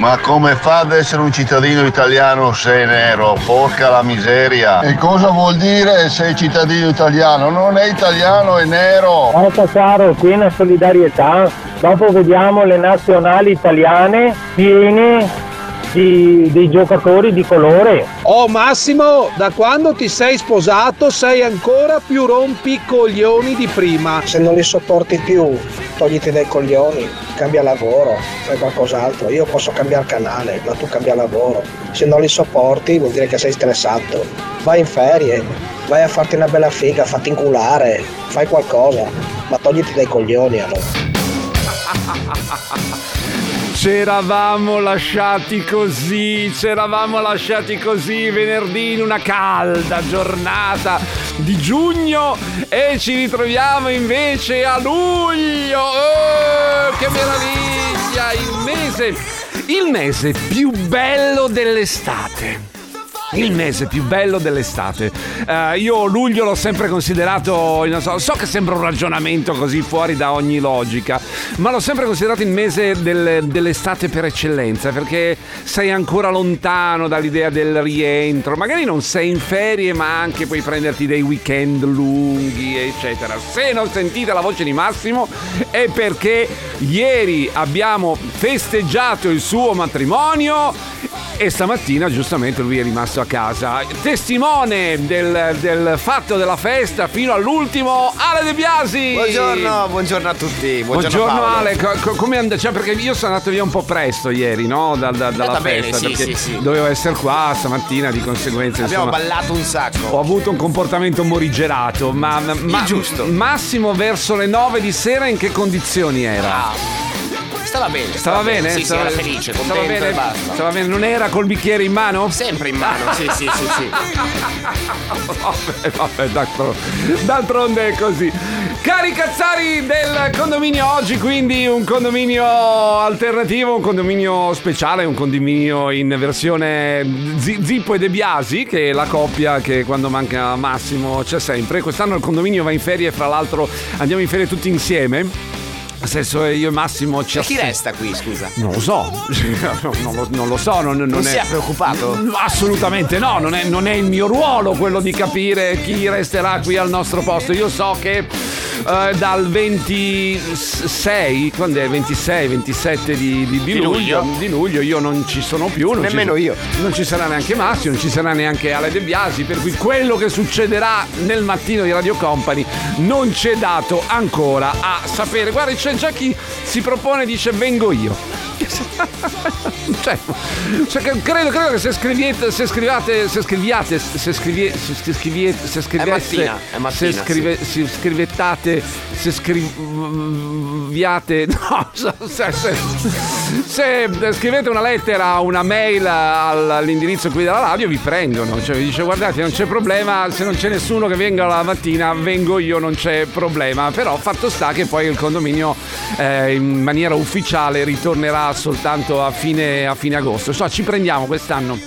Ma come fa ad essere un cittadino italiano se è nero? Porca la miseria. E cosa vuol dire sei cittadino italiano? Non è italiano, è nero. Guarda caro, piena solidarietà. Dopo vediamo le nazionali italiane piene di, dei giocatori di colore. Oh Massimo, da quando ti sei sposato sei ancora più rompicoglioni di prima. Se non li sopporti più, togliti dai coglioni, cambia lavoro, fai qualcos'altro. Io posso cambiare canale, ma tu cambia lavoro. Se non li sopporti vuol dire che sei stressato. Vai in ferie, vai a farti una bella figa, fatti inculare, fai qualcosa, ma togliti dai coglioni allora. C'eravamo lasciati così, c'eravamo lasciati così venerdì in una calda giornata di giugno e ci ritroviamo invece a luglio. Oh, che meraviglia! Il mese, il mese più bello dell'estate il mese più bello dell'estate. Uh, io luglio l'ho sempre considerato, so, so, che sembra un ragionamento così fuori da ogni logica, ma l'ho sempre considerato il mese del, dell'estate per eccellenza, perché sei ancora lontano dall'idea del rientro, magari non sei in ferie, ma anche puoi prenderti dei weekend lunghi, eccetera. Se non sentite la voce di Massimo è perché ieri abbiamo festeggiato il suo matrimonio e stamattina giustamente lui è rimasto a casa. Testimone del, del fatto della festa fino all'ultimo, Ale De Biasi. Buongiorno, buongiorno a tutti. Buongiorno, buongiorno Ale, co- come and- cioè, perché io sono andato via un po' presto ieri, no? Da, da, dalla festa, bene, sì, perché sì, sì. dovevo essere qua stamattina, di conseguenza. Abbiamo insomma, ballato un sacco. Ho avuto un comportamento morigerato, ma, ma giusto. Massimo verso le 9 di sera in che condizioni era? Ah, Stava bene. Stava bene? Sì, stava, sì, era felice, stava contento bene, e basta. Stava bene, non era col bicchiere in mano? Sempre in mano, sì, sì, sì, sì. vabbè, vabbè, d'altro- d'altronde è così. Cari cazzari del condominio oggi, quindi un condominio alternativo, un condominio speciale, un condominio in versione Zi- Zippo e De Biasi, che è la coppia che quando manca Massimo c'è sempre. Quest'anno il condominio va in ferie, fra l'altro andiamo in ferie tutti insieme. Nel senso io e Massimo ci E chi resta qui, scusa? Non lo so, non lo, non lo so, non, non Non è... si è preoccupato? Assolutamente no, non è, non è il mio ruolo quello di capire chi resterà qui al nostro posto. Io so che eh, dal 26, quando è? 26, 27 di, di- di Di luglio, luglio. di luglio io non ci sono più. Non Nemmeno ci, io. Non ci sarà neanche Massimo, non ci sarà neanche Ale De Biasi, per cui quello che succederà nel mattino di Radio Company non c'è dato ancora a sapere. Guarda, c'è già chi si propone dice vengo io. cioè, cioè credo, credo che se scriviate, se scrivate, se scriviate, se scriviete, se scriviete, se mattina, se scrive, se scrivettate, se scriviate, no, se, se- se scrivete una lettera, una mail al- all'indirizzo qui della radio vi prendono, cioè vi dice guardate non c'è problema, se non c'è nessuno che venga la mattina vengo io, non c'è problema, però fatto sta che poi il condominio eh, in maniera ufficiale ritornerà soltanto a fine, a fine agosto, so, ci prendiamo quest'anno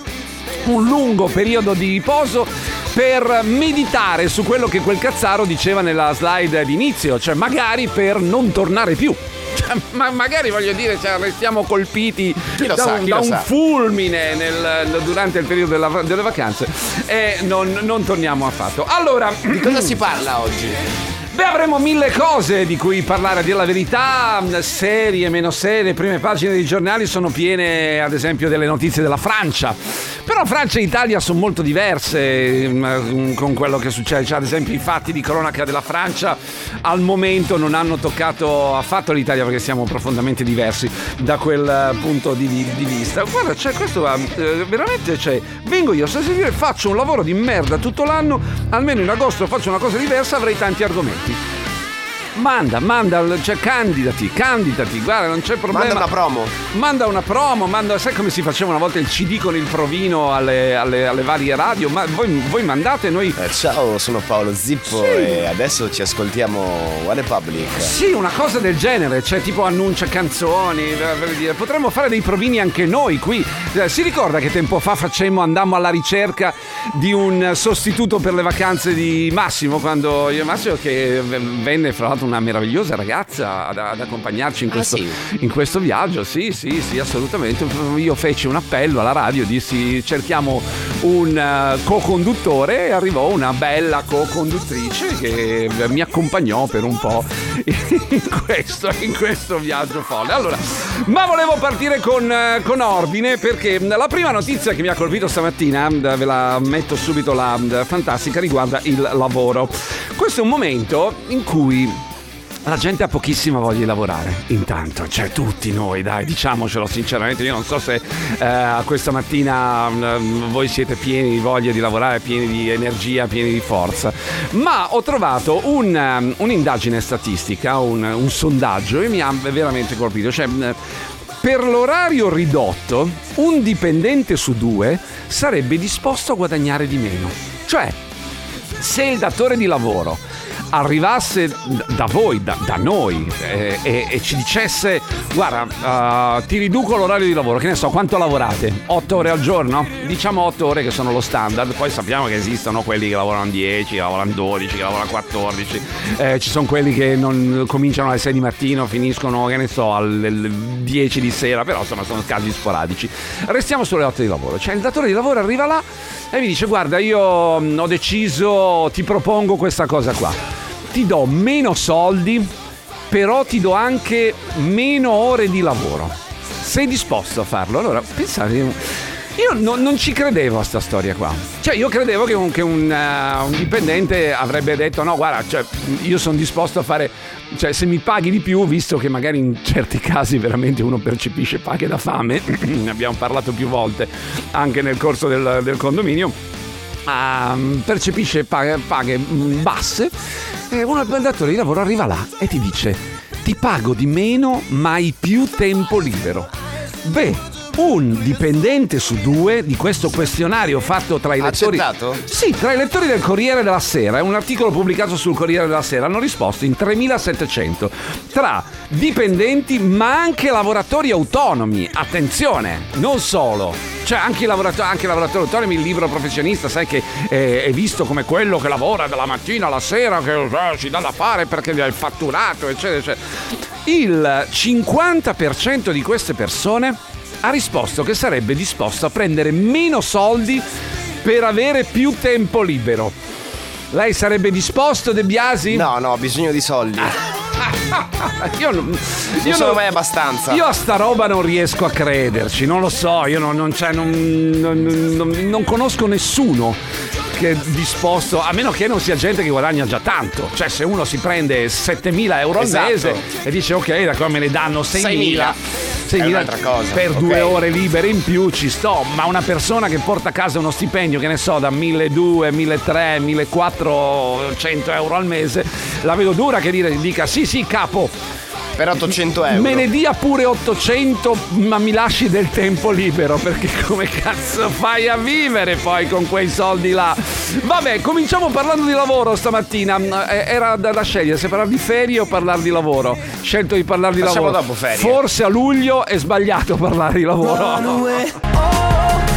un lungo periodo di riposo per meditare su quello che quel cazzaro diceva nella slide d'inizio, cioè magari per non tornare più. Cioè, ma magari voglio dire, cioè, restiamo colpiti da, sa, un, da un fulmine nel- durante il periodo della- delle vacanze e non, non torniamo affatto. Allora, Di cosa si parla oggi? Beh, avremo mille cose di cui parlare, a dire la verità, serie, meno serie, le prime pagine dei giornali sono piene, ad esempio, delle notizie della Francia. Però Francia e Italia sono molto diverse mm, con quello che succede. Cioè, ad esempio, i fatti di cronaca della Francia al momento non hanno toccato affatto l'Italia perché siamo profondamente diversi da quel eh, punto di, di vista. Guarda, c'è questo, eh, veramente c'è. Vengo io, se io faccio un lavoro di merda tutto l'anno, almeno in agosto faccio una cosa diversa, avrei tanti argomenti. Manda, manda, cioè candidati, candidati, guarda, non c'è problema. Manda una promo. Manda una promo, manda, sai come si faceva una volta il CD con il provino alle, alle- alle varie radio? Ma voi, voi mandate, noi. Eh, ciao, sono Paolo Zippo e adesso ci ascoltiamo One Republic. Sì, una cosa del genere, cioè tipo annuncia canzoni, dire, potremmo fare dei provini anche noi qui. Eh, Si ricorda che tempo fa facemmo, andammo alla ricerca di un sostituto per le vacanze di Massimo, quando io e Massimo che venne fra l'altro stata una meravigliosa ragazza ad, ad accompagnarci in Ah, questo, sì? in questo viaggio. Sì, sì, sì, assolutamente. Io feci un appello alla radio, dissi cerchiamo un eh, co-conduttore e arrivò una bella co-conduttrice che mi accompagnò per un po' in questo, in questo viaggio folle. Allora, ma volevo partire con, eh, con ordine perché la prima notizia che mi ha colpito stamattina, eh, ve la metto subito la fantastica, riguarda il lavoro. Questo è un momento in cui la gente ha pochissima voglia di lavorare, intanto, cioè tutti noi, dai, diciamocelo sinceramente, io non so se eh, questa mattina mm, voi siete pieni di voglia di lavorare, pieni di energia, pieni di forza, ma ho trovato un, um, un'indagine statistica, un, un sondaggio e mi ha veramente colpito, cioè mm, per l'orario ridotto un dipendente su due sarebbe disposto a guadagnare di meno, cioè se il datore di lavoro arrivasse da voi, da, da noi eh, e, e ci dicesse guarda uh, ti riduco l'orario di lavoro, che ne so quanto lavorate? 8 ore al giorno? Diciamo 8 ore che sono lo standard, poi sappiamo che esistono quelli che lavorano 10, che lavorano 12, che lavorano 14, eh, ci sono quelli che non cominciano alle 6 di mattino, finiscono che ne so alle 10 di sera, però insomma sono casi sporadici. Restiamo sulle 8 di lavoro, cioè il datore di lavoro arriva là e mi dice guarda io mm, ho deciso, ti propongo questa cosa qua, ti do meno soldi, però ti do anche meno ore di lavoro. Sei disposto a farlo? Allora, pensate, io no- non ci credevo a sta storia qua. Cioè, io credevo che un, che un, eh, un dipendente avrebbe detto: no, guarda, cioè, io sono disposto a fare. Cioè, se mi paghi di più, visto che magari in certi casi veramente uno percepisce paghe da fame, ne abbiamo parlato più volte anche nel corso del, del condominio. ah, percepisce paghe, paghe, basse e un datore di lavoro arriva là e ti dice ti pago di meno ma hai più tempo libero. Beh, un dipendente su due di questo questionario fatto tra i lettori. accettato? Sì, tra i lettori del Corriere della Sera, è un articolo pubblicato sul Corriere della Sera, hanno risposto in 3700 tra dipendenti ma anche lavoratori autonomi. Attenzione, non solo. Cioè anche i lavoratori, anche lavoratori autonomi, il libro professionista, sai che eh, è visto come quello che lavora dalla mattina alla sera, che eh, si dà da fare perché ha il fatturato, eccetera, eccetera. Il 50% di queste persone ha risposto che sarebbe disposto a prendere meno soldi per avere più tempo libero. Lei sarebbe disposto, De Biasi? No, no, ho bisogno di soldi. Io non, non io sono non- mai abbastanza. Io a sta roba non riesco a crederci, non lo so, io non, non- cioè, non- conosco nessuno che è disposto, a meno che non sia gente che guadagna già tanto. Cioè se uno si prende 7.000 euro al Esatto. mese e dice ok, da come me ne danno 6.000, 6.000. È un'altra cosa, per ok. due ore libere in più ci sto, ma una persona che porta a casa uno stipendio, che ne so, da 1.200, 1.300, 1.400 euro al mese, la vedo dura che dire, dica sì sì capo, Per 800 euro. Me ne dia pure 800, ma mi lasci del tempo libero perché come cazzo fai a vivere poi con quei soldi là? Vabbè, cominciamo parlando di lavoro stamattina. Eh, Era da, da scegliere se parlare di ferie o parlare di lavoro. Scelto di parlare di Facciamo lavoro. dopo ferie. Forse a luglio è sbagliato parlare di lavoro.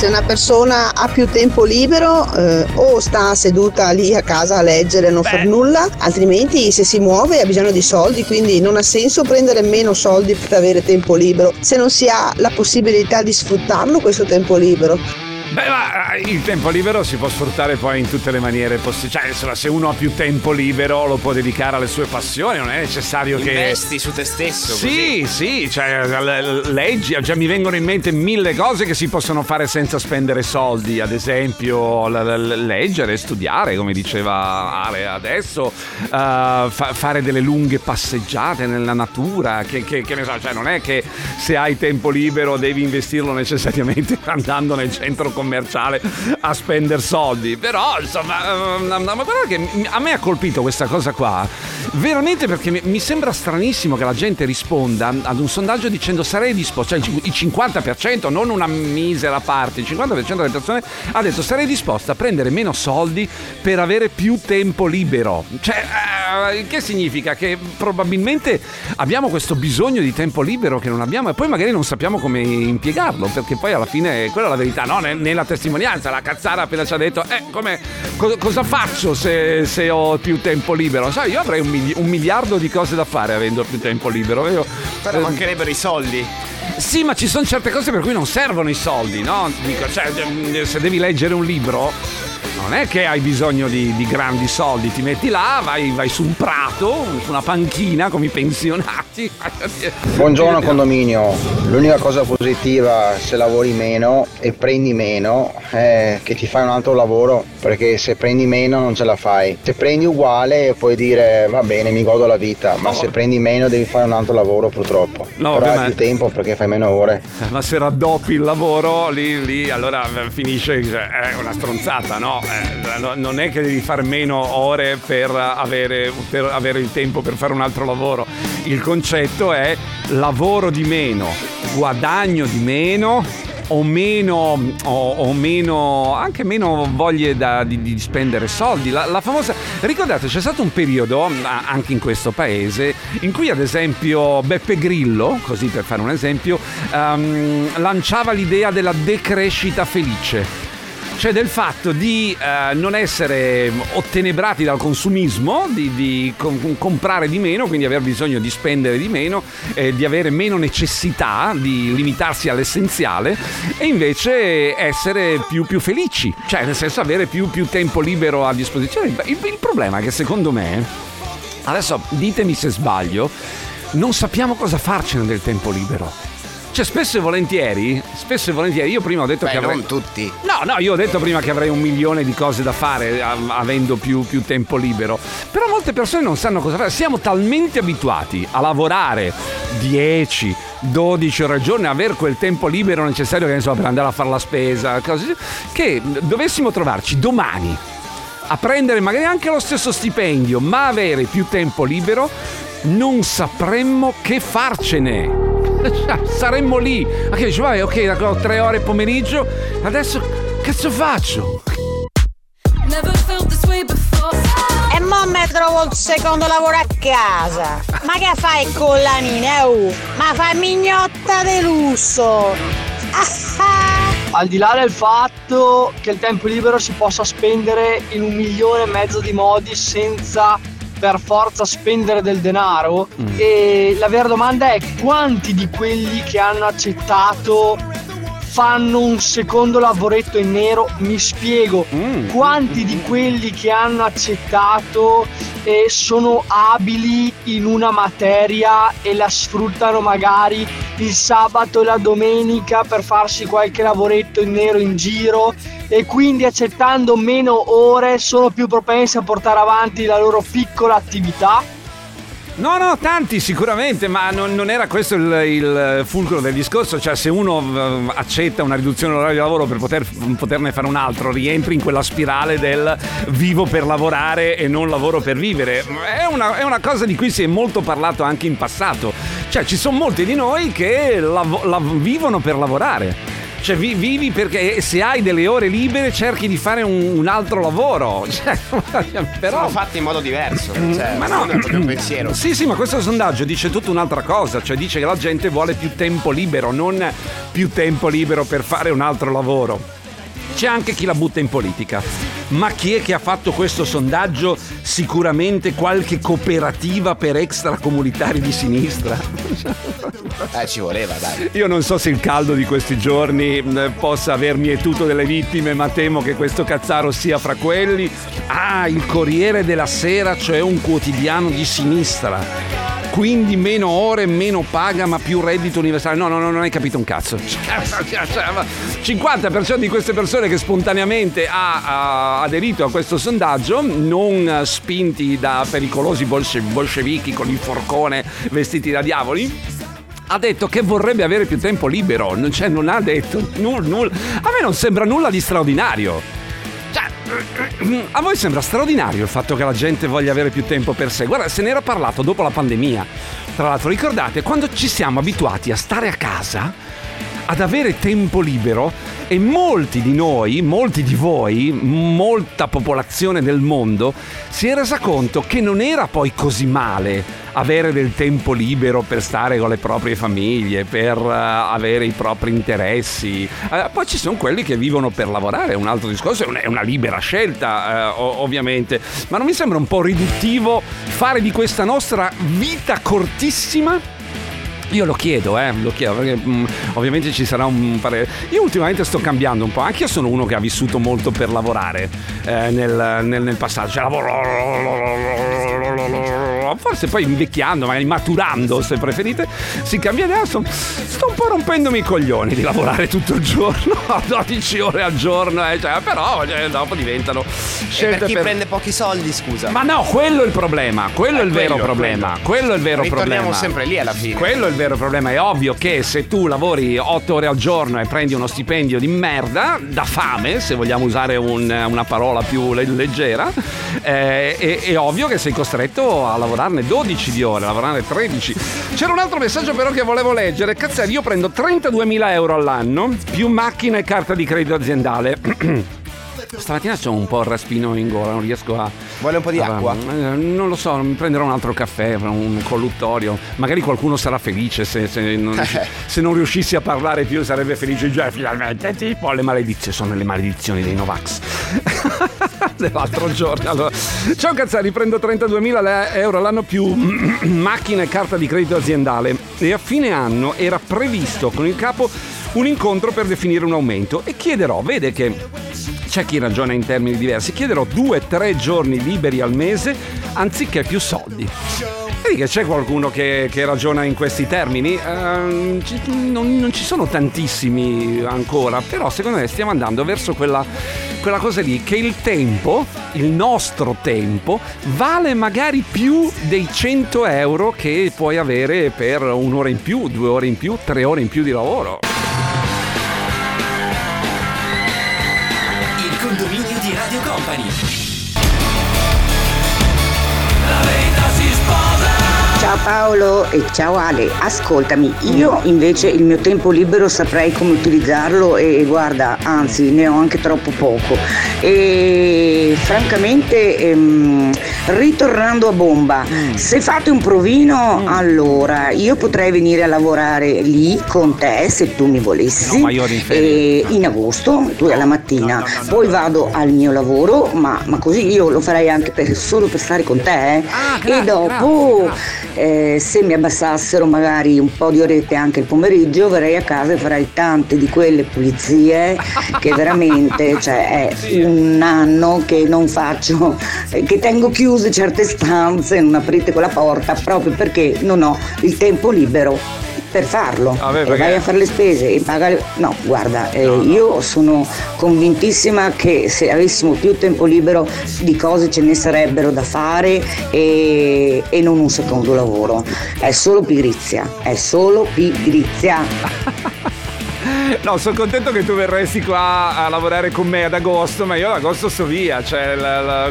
Se una persona ha più tempo libero eh, o sta seduta lì a casa a leggere e non far nulla, altrimenti se si muove ha bisogno di soldi, quindi non ha senso prendere meno soldi per avere tempo libero se non si ha la possibilità di sfruttarlo questo tempo libero. Beh, ma eh, il tempo libero si può sfruttare poi in tutte le maniere possibili. Cioè, insomma, se uno ha più tempo libero lo può dedicare alle sue passioni, non è necessario che. Investi su te stesso. Sì, sì, cioè leggi, cioè, mi vengono in mente mille cose che si possono fare senza spendere soldi, ad esempio l- l- leggere, studiare, come diceva Ale adesso, eh, fa- fare delle lunghe passeggiate nella natura, che, che- che ne so, cioè non è che se hai tempo libero devi investirlo necessariamente andando nel centro commerciale a spendere soldi, però insomma, eh, ma guarda che a me ha colpito questa cosa qua, veramente perché mi, sembra stranissimo che la gente risponda ad un sondaggio dicendo sarei disposto, cioè il cin- il 50%, non una misera parte, il 50% delle persone ha detto sarei disposto a prendere meno soldi per avere più tempo libero. Cioè, eh, che significa? Che probabilmente abbiamo questo bisogno di tempo libero che non abbiamo e poi magari non sappiamo come impiegarlo, perché poi alla fine quella è la verità, no? Nella testimonianza, la cazzara appena ci ha detto, eh, come, co- cosa faccio se, se, ho più tempo libero? Sai, io avrei un, mili- un, miliardo di cose da fare avendo più tempo libero. Io, Però eh, mancherebbero i soldi. Sì, ma ci sono certe cose per cui non servono i soldi, no? Dico, cioè, se devi leggere un libro non è che hai bisogno di, di grandi soldi, ti metti là, vai, vai, su un prato, su una panchina come i pensionati. Buongiorno condominio, l'unica cosa positiva se lavori meno e prendi meno è che ti fai un altro lavoro, perché se prendi meno non ce la fai. Se prendi uguale puoi dire va bene, mi godo la vita, ma se prendi meno devi fare un altro lavoro purtroppo. No, Però hai più tempo perché fai meno ore. Ma se raddoppi il lavoro lì, lì allora finisce, cioè, è una stronzata, no? Eh, non è che devi fare meno ore per avere, per avere il tempo per fare un altro lavoro. Il concetto è lavoro di meno, guadagno di meno o meno, o, o meno, anche meno voglie da, di, di, spendere soldi. La, la, famosa, ricordate, c'è stato un periodo anche in questo paese in cui, ad esempio, Beppe Grillo, così per fare un esempio, um, lanciava l'idea della decrescita felice cioè del fatto di eh, non essere ottenebrati dal consumismo, di, di com- comprare di meno, quindi aver bisogno di spendere di meno, eh, di avere meno necessità, di limitarsi all'essenziale e invece essere più, più felici, cioè nel senso avere più, più tempo libero a disposizione. Il, il problema è che secondo me, adesso ditemi se sbaglio, non sappiamo cosa farcene del tempo libero. Cioè, spesso e volentieri, spesso e volentieri, io prima ho detto Beh, che avrei. Non tutti. No, no, io ho detto prima che avrei un milione di cose da fare avendo più, più tempo libero. Però molte persone non sanno cosa fare. Siamo talmente abituati a lavorare 10, 12 ore al giorno e avere quel tempo libero necessario che, insomma, per andare a fare la spesa, cose, che dovessimo trovarci domani a prendere magari anche lo stesso stipendio, ma avere più tempo libero, non sapremmo che farcene. saremmo lì. Che dici, vai, ok, ho tre ore pomeriggio, adesso cazzo faccio? E mo mi trovo il secondo lavoro a casa. Ma che fai con la mia? Uh? Ma fai mignotta di lusso. Al di là del fatto che il tempo libero si possa spendere in un milione e mezzo di modi senza per forza spendere del denaro mm. e la vera domanda è quanti di quelli che hanno accettato fanno un secondo lavoretto in nero mi spiego mm. quanti di quelli che hanno accettato eh, sono abili in una materia e la sfruttano magari il sabato e la domenica per farsi qualche lavoretto in nero in giro e quindi accettando meno ore sono più propensi a portare avanti la loro piccola attività? No, no, tanti sicuramente, ma non, non era questo il, il, fulcro del discorso, cioè se uno uh, accetta una riduzione dell'orario di lavoro per poter, poterne fare un altro, rientri in quella spirale del vivo per lavorare e non lavoro per vivere. È una, è una cosa di cui si è molto parlato anche in passato, cioè ci sono molti di noi che la, la vivono per lavorare. Cioè, vi, vivi perché se hai delle ore libere cerchi di fare un, un altro lavoro. Cioè, però... Sono fatti in modo diverso. Cioè, ma no, è proprio un pensiero. Sì, sì, ma questo sondaggio dice tutta un'altra cosa. Cioè, dice che la gente vuole più tempo libero, non più tempo libero per fare un altro lavoro. C'è anche chi la butta in politica. Ma chi è che ha fatto questo sondaggio? Sicuramente qualche cooperativa per extracomunitari di sinistra. Eh, ci voleva, dai. Io non so se il caldo di questi giorni possa aver mietuto delle vittime, ma temo che questo cazzaro sia fra quelli. Ah, il Corriere della Sera, cioè un quotidiano di sinistra quindi meno ore, meno paga, ma più reddito universale. No, no, no, non hai capito un cazzo. 50% di queste persone che spontaneamente ha, ha aderito a questo sondaggio, non spinti da pericolosi bolsce, bolscevichi con il forcone vestiti da diavoli, ha detto che vorrebbe avere più tempo libero, cioè non ha detto nulla, nulla. A me non sembra nulla di straordinario. Cioè, a voi sembra straordinario il fatto che la gente voglia avere più tempo per sé? Guarda, se ne era parlato dopo la pandemia. Tra l'altro, ricordate, quando ci siamo abituati a stare a casa, ad avere tempo libero e molti di noi, molti di voi, molta popolazione del mondo si è resa conto che non era poi così male avere del tempo libero per stare con le proprie famiglie, per uh, avere i propri interessi. Uh, poi ci sono quelli che vivono per lavorare, è un altro discorso, è una, libera scelta uh, ovviamente, ma non mi sembra un po' riduttivo fare di questa nostra vita cortissima io lo chiedo, eh, lo chiedo perché mh, mm, ovviamente ci sarà un parere. Io ultimamente sto cambiando un po', anche io sono uno che ha vissuto molto per lavorare eh, nel, nel, nel passato, cioè lavoro forse poi invecchiando, magari maturando se preferite, si cambia idea. Sto, sto un po' rompendomi i coglioni di lavorare tutto il giorno, a 12 ore al giorno, eh, cioè, però cioè, dopo diventano scelte. E per chi per... prende pochi soldi, scusa. Ma no, quello è il problema, quello eh, è il quello, vero problema. Quello. quello è il vero Ritorniamo problema. sempre lì alla fine. Quello è il vero problema. È ovvio che se tu lavori 8 ore al giorno e prendi uno stipendio di merda, da fame, se vogliamo usare un, una parola più leggera, eh, è, è ovvio che sei costretto a lavorarne 12 di ore, lavorarne 13. C'era un altro messaggio però che volevo leggere. Cazzelli, io prendo 32.000 euro all'anno più macchina e carta di credito aziendale. Stamattina c'ho un po' il raspino in gola, non riesco a. Vuole un po' di acqua? Eh, non lo so, prenderò un altro caffè, un colluttorio. Magari qualcuno sarà felice se, se, non, se non, riuscissi a parlare più, sarebbe felice già finalmente. Tipo le maledizioni, sono le maledizioni dei Novax. Dell'altro giorno. Allora, ciao Cazzari, prendo 32.000 euro l'anno più macchina e carta di credito aziendale. E a fine anno era previsto con il capo un incontro per definire un aumento e chiederò, vede che c'è chi ragiona in termini diversi, chiederò due o tre giorni liberi al mese anziché più soldi. Che c'è qualcuno che, che, ragiona in questi termini? Uh, ci, non, non, ci sono tantissimi ancora, però secondo me stiamo andando verso quella, quella cosa lì che il tempo, il nostro tempo, vale magari più dei 100 euro che puoi avere per un'ora in più, due ore in più, tre ore in più di lavoro. Ciao Paolo e ciao Ale, ascoltami, io invece il mio tempo libero saprei come utilizzarlo e guarda, anzi ne ho anche troppo poco. E francamente, ehm, ritornando a bomba, mm. se fate un provino, mm. allora io potrei venire a lavorare lì con te se tu mi volessi. No, in, in agosto, tu alla mattina, poi vado al mio lavoro, ma, ma così io lo farei anche per, solo per stare con te. Eh? Ah, grazie, e dopo. Grazie eh, se mi abbassassero magari un po' di orette anche il pomeriggio verrei a casa e farei tante di quelle pulizie che veramente cioè, è un anno che non faccio, che tengo chiuse certe stanze, non aprite quella porta proprio perché non ho il tempo libero per farlo. Ah, beh, vai a fare le spese e paga le... No, guarda, eh, no, no. io sono convintissima che se avessimo più tempo libero di cose ce ne sarebbero da fare e, e non un secondo lavoro. È solo pigrizia, è solo pigrizia. No, sono contento che tu verresti qua a lavorare con me ad agosto, ma io ad agosto sto via. Cioè, la, la,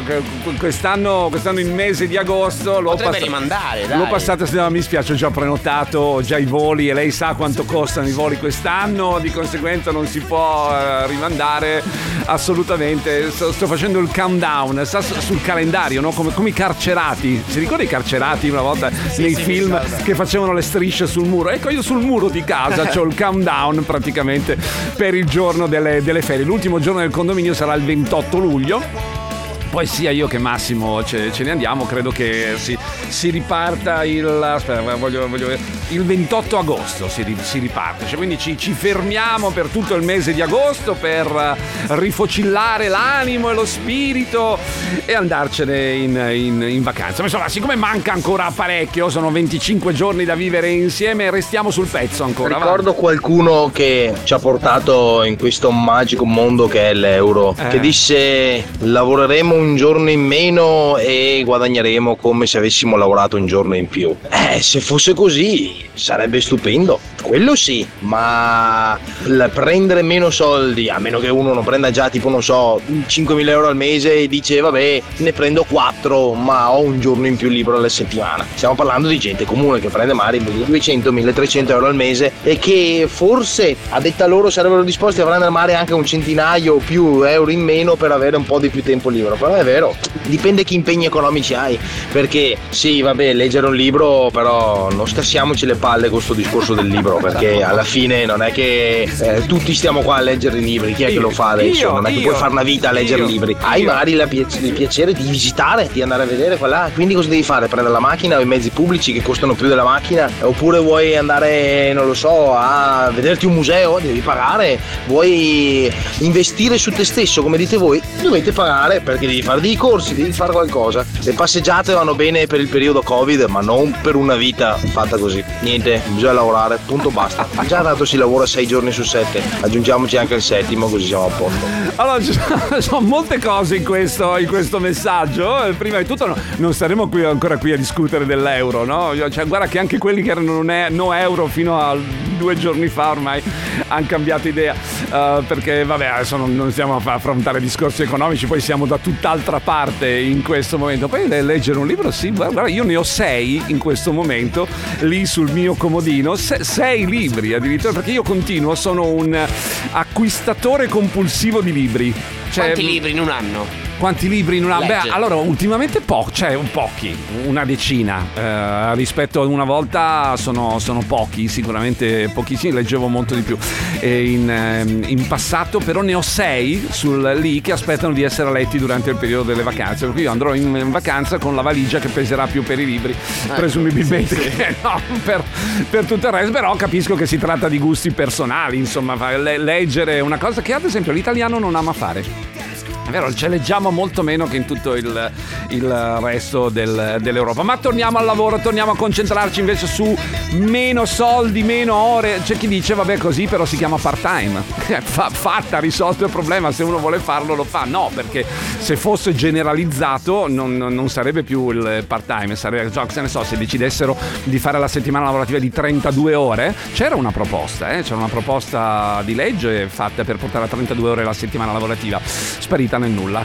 quest'anno, quest'anno, il mese di agosto l'ho passato. rimandare, dai. L'ho passato, se no, mi spiace, ho già prenotato ho già i voli e lei sa quanto costano i voli quest'anno, di conseguenza non si può uh, rimandare assolutamente. Sto, sto, facendo il countdown, sta sul calendario, no? come, come, i carcerati. Si ricorda i carcerati una volta sì, nei sì, film che facevano le strisce sul muro? Ecco, io sul muro di casa ho il countdown praticamente praticamente per il giorno delle, delle ferie. L'ultimo giorno del condominio sarà il 28 luglio poi sia io che Massimo ce, ce ne andiamo, credo che si, si riparta il, aspetta, voglio, voglio, il 28 agosto, si, si riparte, cioè, quindi ci, ci, fermiamo per tutto il mese di agosto per eh, rifocillare l'animo e lo spirito e andarcene in, in, in vacanza. Ma insomma, siccome manca ancora parecchio, sono 25 giorni da vivere insieme, restiamo sul pezzo ancora. Ricordo va. qualcuno che ci ha portato in questo magico mondo che è l'euro, eh. che disse lavoreremo un giorno in meno e guadagneremo come se avessimo lavorato un giorno in più. Eh, se fosse così sarebbe stupendo. Quello sì, ma prendere meno soldi, a meno che uno non prenda già tipo, non so, 5.000 euro al mese e dice vabbè ne prendo 4 ma ho un giorno in più libero alla settimana. Stiamo parlando di gente comune che prende magari 1.200-1.300 euro al mese e che forse a detta loro sarebbero disposti a prendere magari anche un centinaio o più euro in meno per avere un po' di più tempo libero. Però è vero, dipende che impegni economici hai, perché sì vabbè leggere un libro però non stassiamoci le palle con questo discorso del libro perché alla fine non è che eh, tutti stiamo qua a leggere i libri, chi è che lo fa adesso? Io, non è che io, puoi fare una vita a leggere io, libri. Hai io. magari la pi- il piacere di visitare, di andare a vedere qua là. Quindi cosa devi fare? Prendere la macchina o i mezzi pubblici che costano più della macchina? Oppure vuoi andare, non lo so, a vederti un museo? Devi pagare. Vuoi investire su te stesso, come dite voi? Dovete pagare perché devi fare dei corsi, devi fare qualcosa. Le passeggiate vanno bene per il periodo Covid, ma non per una vita fatta così. Niente, bisogna lavorare, punto basta. Già dato si lavora sei giorni su sette, aggiungiamoci anche il settimo così siamo a posto. Allora, ci sono, molte cose in questo, in questo messaggio. Eh, Prima di tutto, no- non staremo qui, ancora qui a discutere dell'euro, no? Cioè, guarda che anche quelli che erano no euro fino a due giorni fa ormai hanno cambiato idea. Eh, perché, vabbè, adesso non, non stiamo a affrontare discorsi economici, poi siamo da tutt'altra parte in questo momento. Poi le- leggere un libro, sì, guarda, io ne ho sei in questo momento lì sul mio comodino, se- sei libri addirittura, perché io continuo, sono un acquistatore compulsivo di libri. Cioè, Quanti libri in un anno? Quanti libri in una... Beh, Legge. allora, ultimamente pochi, cioè un pochi, una decina. Eh, rispetto ad una volta sono, sono pochi, sicuramente pochissimi, leggevo molto di più. E in, ehm, in passato però ne ho sei sul, lì che aspettano di essere letti durante il periodo delle vacanze. Per cui io andrò in, in vacanza con la valigia che peserà più per i libri, presumibilmente sì, sì. no, per, per tutto il resto. Però capisco che si tratta di gusti personali, insomma, leggere è una cosa che ad esempio l'italiano non ama fare. È vero, ce leggiamo molto meno che in tutto il, il resto del- dell'Europa. Ma torniamo al lavoro, torniamo a concentrarci invece su meno soldi, meno ore. C'è chi dice, vabbè, così però si chiama part-time. Fa- fatta, risolto il problema. Se uno vuole farlo, lo fa. No, perché se fosse generalizzato non, non sarebbe più il part-time. Sarebbe, cioè, se ne so, se decidessero di fare la settimana lavorativa di 32 ore, c'era una proposta, eh? c'era una proposta di legge fatta per portare a 32 ore la settimana lavorativa, sparita nel nulla.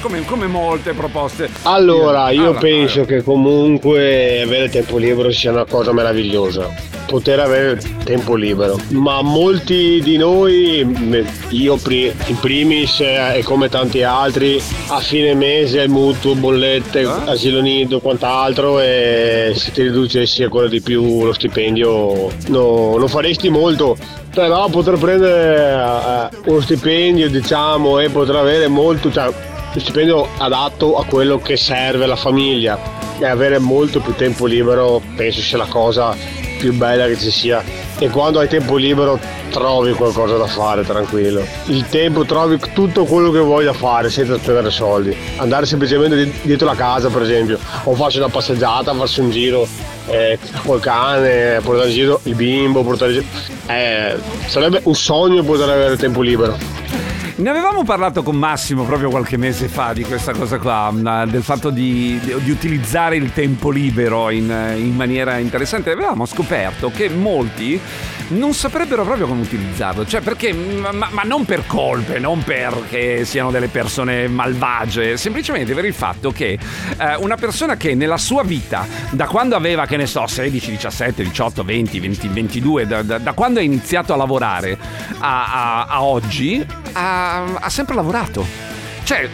Come, come molte proposte. Allora, io Allora, penso che comunque avere tempo libero sia una cosa meravigliosa. Poter avere tempo libero. Ma molti di noi, io in primis eh, e come tanti altri, a fine mese mutuo, bollette, asilo nido, quant'altro e se ti riducessi ancora di più lo stipendio no, non faresti molto. Però poter prendere eh, uno stipendio, diciamo, e poter avere molto, cioè lo stipendio adatto a quello che serve alla famiglia. E avere molto più tempo libero penso sia la cosa più bella che ci sia. E quando hai tempo libero trovi qualcosa da fare tranquillo. Il tempo trovi tutto quello che vuoi da fare senza spendere soldi. Andare semplicemente di- dietro la casa per esempio. O farsi una passeggiata farsi un giro eh, col cane portare in giro il bimbo portare in giro. Eh, sarebbe un sogno poter avere tempo libero Ne avevamo parlato con Massimo proprio qualche mese fa di questa cosa qua, mh, del fatto di, di- utilizzare il tempo libero in, in maniera interessante. Avevamo scoperto che molti non saprebbero proprio come utilizzarlo, cioè perché, ma, ma non per colpe, non perché siano delle persone malvagie, semplicemente per il fatto che eh, una persona che nella sua vita, da quando aveva, che ne so, 16, 17, 18, 20, 20 22, da, da- da quando ha iniziato a lavorare a, a- a oggi, ha, ha sempre lavorato. Cioè,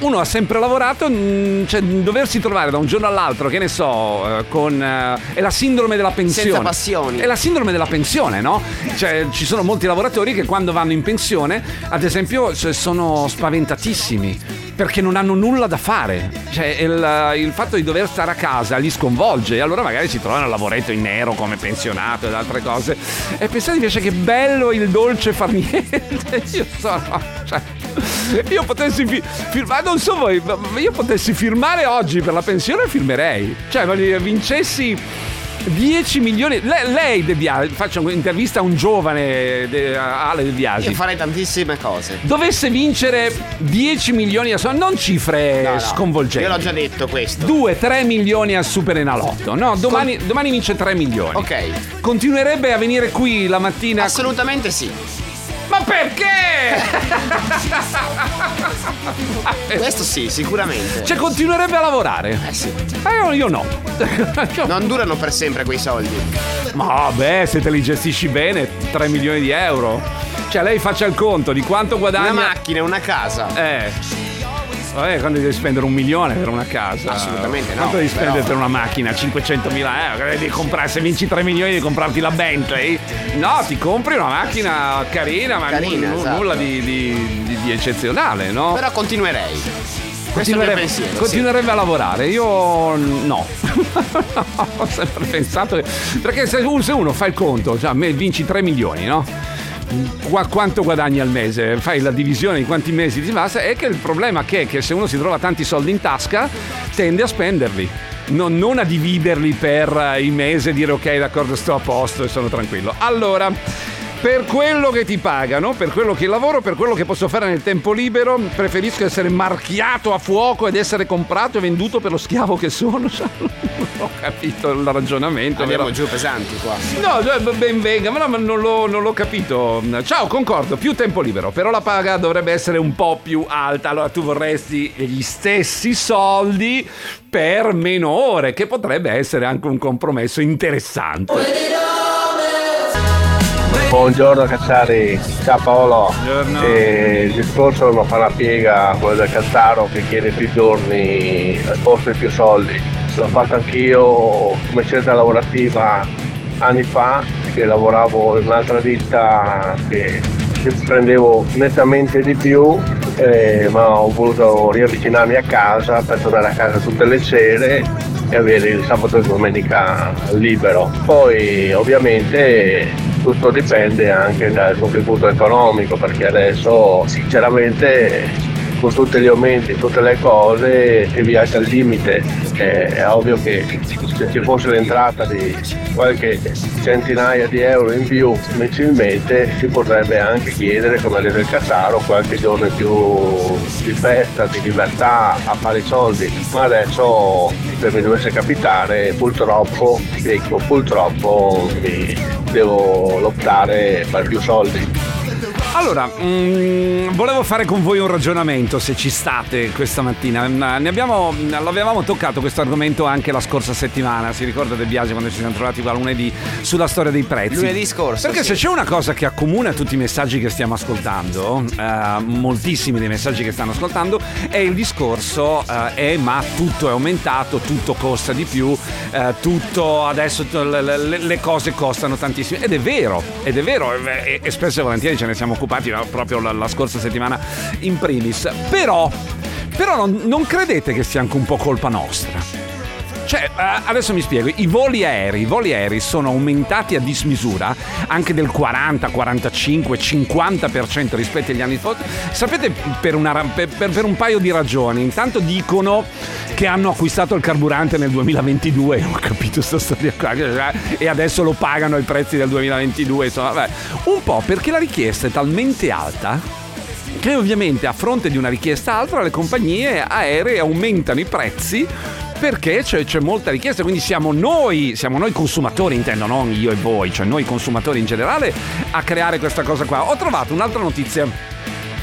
uno ha sempre lavorato, mm, cioè, doversi trovare da un giorno all'altro, che ne so, eh, con... eh, è la sindrome della pensione. Senza passioni. È la sindrome della pensione, no? Cioè, ci sono molti lavoratori che quando vanno in pensione, ad esempio, cioè, sono spaventatissimi. Perché non hanno nulla da fare. Cioè, il, il fatto di dover stare a casa li sconvolge. E allora magari si trovano a lavoretto in nero come pensionato ed altre cose. E pensate invece che bello il dolce far niente. Io sono. Cioè, io potessi fi- firmare, non so voi, ma io potessi firmare oggi per la pensione, firmerei. Cioè, ma vincessi 10 milioni. Lei, lei De Biasi, faccio un'intervista a un giovane, de, a Ale De Biasi. Io farei tantissime cose. Dovesse vincere 10 milioni a soldi, non cifre No, no, sconvolgenti. Io l'ho già detto questo. 2-3 milioni al Super Enalotto. No, domani, domani vince 3 milioni. Ok. Continuerebbe a venire qui la mattina. Assolutamente sì. Ma perché? Questo sì, sicuramente. Cioè, continuerebbe a lavorare. Eh sì. Eh, io no. Non durano per sempre quei soldi. Ma vabbè, se te li gestisci bene, 3 milioni di euro. Cioè, lei faccia il conto di quanto guadagna. Una macchina, una casa. Eh. Vabbè, quando devi spendere un milione per una casa? Assolutamente no, Quanto devi però- spendere per una macchina? 500 mila euro? Devi comprare, se vinci 3 milioni devi comprarti la Bentley? No, ti compri una macchina carina, ma Carina, nu- esatto. nulla di, di- di- di eccezionale, no? Però continuerei. Continuerebbe, pensiero. continuerebbe a lavorare, io no. Ho sempre pensato che- Perché se uno, se uno fa il conto, cioè, me- vinci 3 milioni, no? Qua- quanto guadagni al mese? Fai la divisione di quanti mesi ti basta. È che il problema che è che se uno si trova tanti soldi in tasca, tende a spenderli. Non, non a dividerli per eh, il mese e dire ok, d'accordo, sto a posto e sono tranquillo. Allora. Per quello che ti pagano, per quello che lavoro, per quello che posso fare nel tempo libero, preferisco essere marchiato a fuoco ed essere comprato e venduto per lo schiavo che sono. Non ho capito il ragionamento. Andiamo vero? giù pesanti qua. No, ben venga, ma no, ma non l'ho, non l'ho capito. Ciao, concordo, più tempo libero, però la paga dovrebbe essere un po' più alta. Allora tu vorresti gli stessi soldi per meno ore, che potrebbe essere anche un compromesso interessante. Buongiorno Cazzari, ciao Paolo. Buongiorno. Eh, il discorso non fa una piega, quello del Cazzaro che chiede più giorni di più soldi. L'ho fatto anch'io come scelta lavorativa anni fa, che lavoravo in un'altra ditta che che prendevo nettamente di più, eh, ma ho voluto riavvicinarmi a casa per tornare a casa tutte le sere e avere il sabato e domenica libero. Poi ovviamente tutto dipende anche dal contributo economico perché adesso sinceramente con tutti gli aumenti, tutte le cose si viaggia al limite. Eh, è ovvio che se ci fosse l'entrata di qualche centinaia di euro in più mensilmente si potrebbe anche chiedere, come ha detto il Cassaro, qualche giorno in più di festa, di libertà a fare i soldi. Ma adesso se mi dovesse capitare purtroppo, dico purtroppo devo lottare per più soldi. Allora, mm, volevo fare con voi un ragionamento se ci state questa mattina. Mm, Ne abbiamo, l'avevamo toccato questo argomento anche la scorsa settimana, si ricorda del Biasi quando ci siamo trovati qua lunedì sulla storia dei prezzi. Lunedì scorso, Perché sì. se c'è una cosa che accomuna tutti i messaggi che stiamo ascoltando, eh, moltissimi dei messaggi che stanno ascoltando, è il discorso, eh, è ma tutto è aumentato, tutto costa di più, eh, tutto adesso le, le- le cose costano tantissimo. Ed è vero, ed è vero, e, e spesso e volentieri ce ne siamo occupati no, proprio la, la scorsa settimana in primis. Però, però non, non credete che sia anche un po' colpa nostra? Cioè, eh, adesso mi spiego, i voli aerei, i voli aerei sono aumentati a dismisura anche del 40, 45, 50% rispetto agli anni scorsi. Sapete per, una per- per- un paio di ragioni. Intanto dicono che hanno acquistato il carburante nel 2022, ho capito questa storia qua, e adesso lo pagano ai prezzi del 2022, insomma, vabbè. Un po' perché la richiesta è talmente alta che ovviamente a fronte di una richiesta alta le compagnie aeree aumentano i prezzi perché c'è, c'è molta richiesta, quindi siamo noi, siamo noi consumatori, intendo, non io e voi, cioè noi consumatori in generale a creare questa cosa qua. Ho trovato un'altra notizia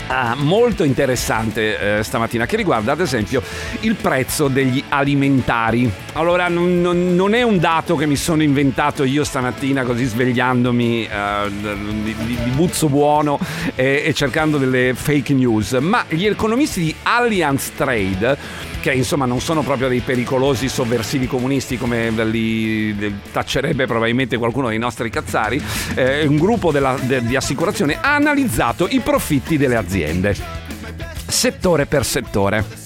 Ah, molto interessante eh, stamattina che riguarda ad esempio il prezzo degli alimentari. Allora non, non- non è un dato che mi sono inventato io stamattina così svegliandomi eh, di, di- di buzzo buono e, e cercando delle fake news, ma gli economisti di Allianz Trade che insomma non sono proprio dei pericolosi sovversivi comunisti come li taccerebbe probabilmente qualcuno dei nostri cazzari, eh, un gruppo della- de- di assicurazione ha analizzato i profitti delle aziende, settore per settore.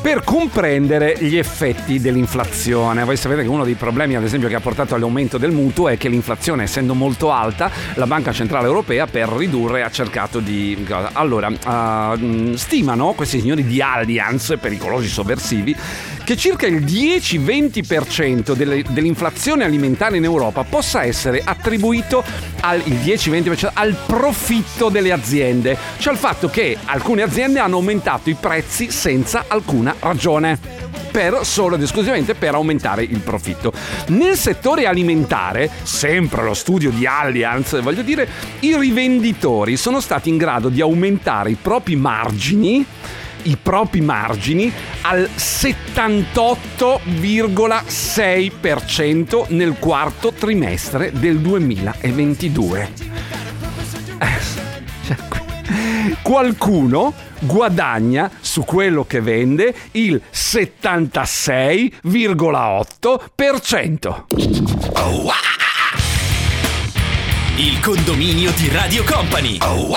Per comprendere gli effetti dell'inflazione. Voi sapete che uno dei problemi, ad esempio, che ha portato all'aumento del mutuo è che l'inflazione, essendo molto alta, la Banca Centrale Europea per ridurre ha cercato di... Allora, uh, stimano questi signori di Allianz, pericolosi sovversivi, che circa il 10-20% delle, dell'inflazione alimentare in Europa possa essere attribuito al, 10-20% al profitto delle aziende, cioè al fatto che alcune aziende hanno aumentato i prezzi senza alcuna ragione per solo ed esclusivamente per aumentare il profitto. Nel settore alimentare, sempre lo studio di Allianz, voglio dire, i rivenditori sono stati in grado di aumentare i propri margini i propri margini al 78,6% nel quarto trimestre del 2022. Cioè, qualcuno guadagna su quello che vende il 76,8%. Oh, Il condominio di Radio Company. Oh,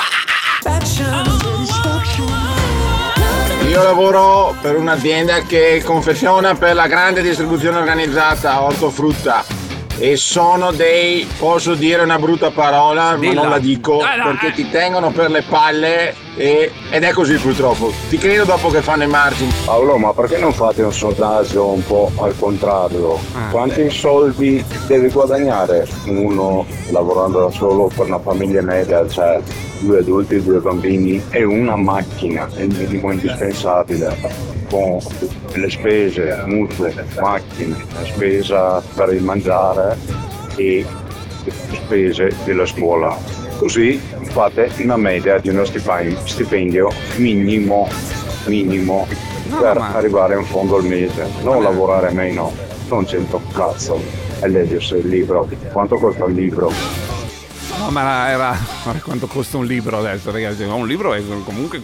io lavoro per un'azienda che confeziona per la grande distribuzione organizzata ortofrutta e sono dei, posso dire una brutta parola, Dilla. ma non la dico, Dai, dai. perché ti tengono per le palle e- ed è così purtroppo. Ti credo dopo che fanno i margini. Paolo, ma perché non fate un sondaggio un po' al contrario? Ah, Quanti soldi deve guadagnare uno lavorando da solo per una famiglia media, cioè due adulti, due bambini e una macchina, è il minimo indispensabile, con le spese, mutue, macchine, la spesa per il mangiare e le spese della scuola. Così fate una media di uno stipendio, stipendio minimo, minimo per arrivare in fondo al mese, non lavorare meno, non c'entra un cazzo. E leggersi il libro, quanto costa un libro? No, ma era. Guarda quanto costa un libro adesso, ragazzi. Un libro è comunque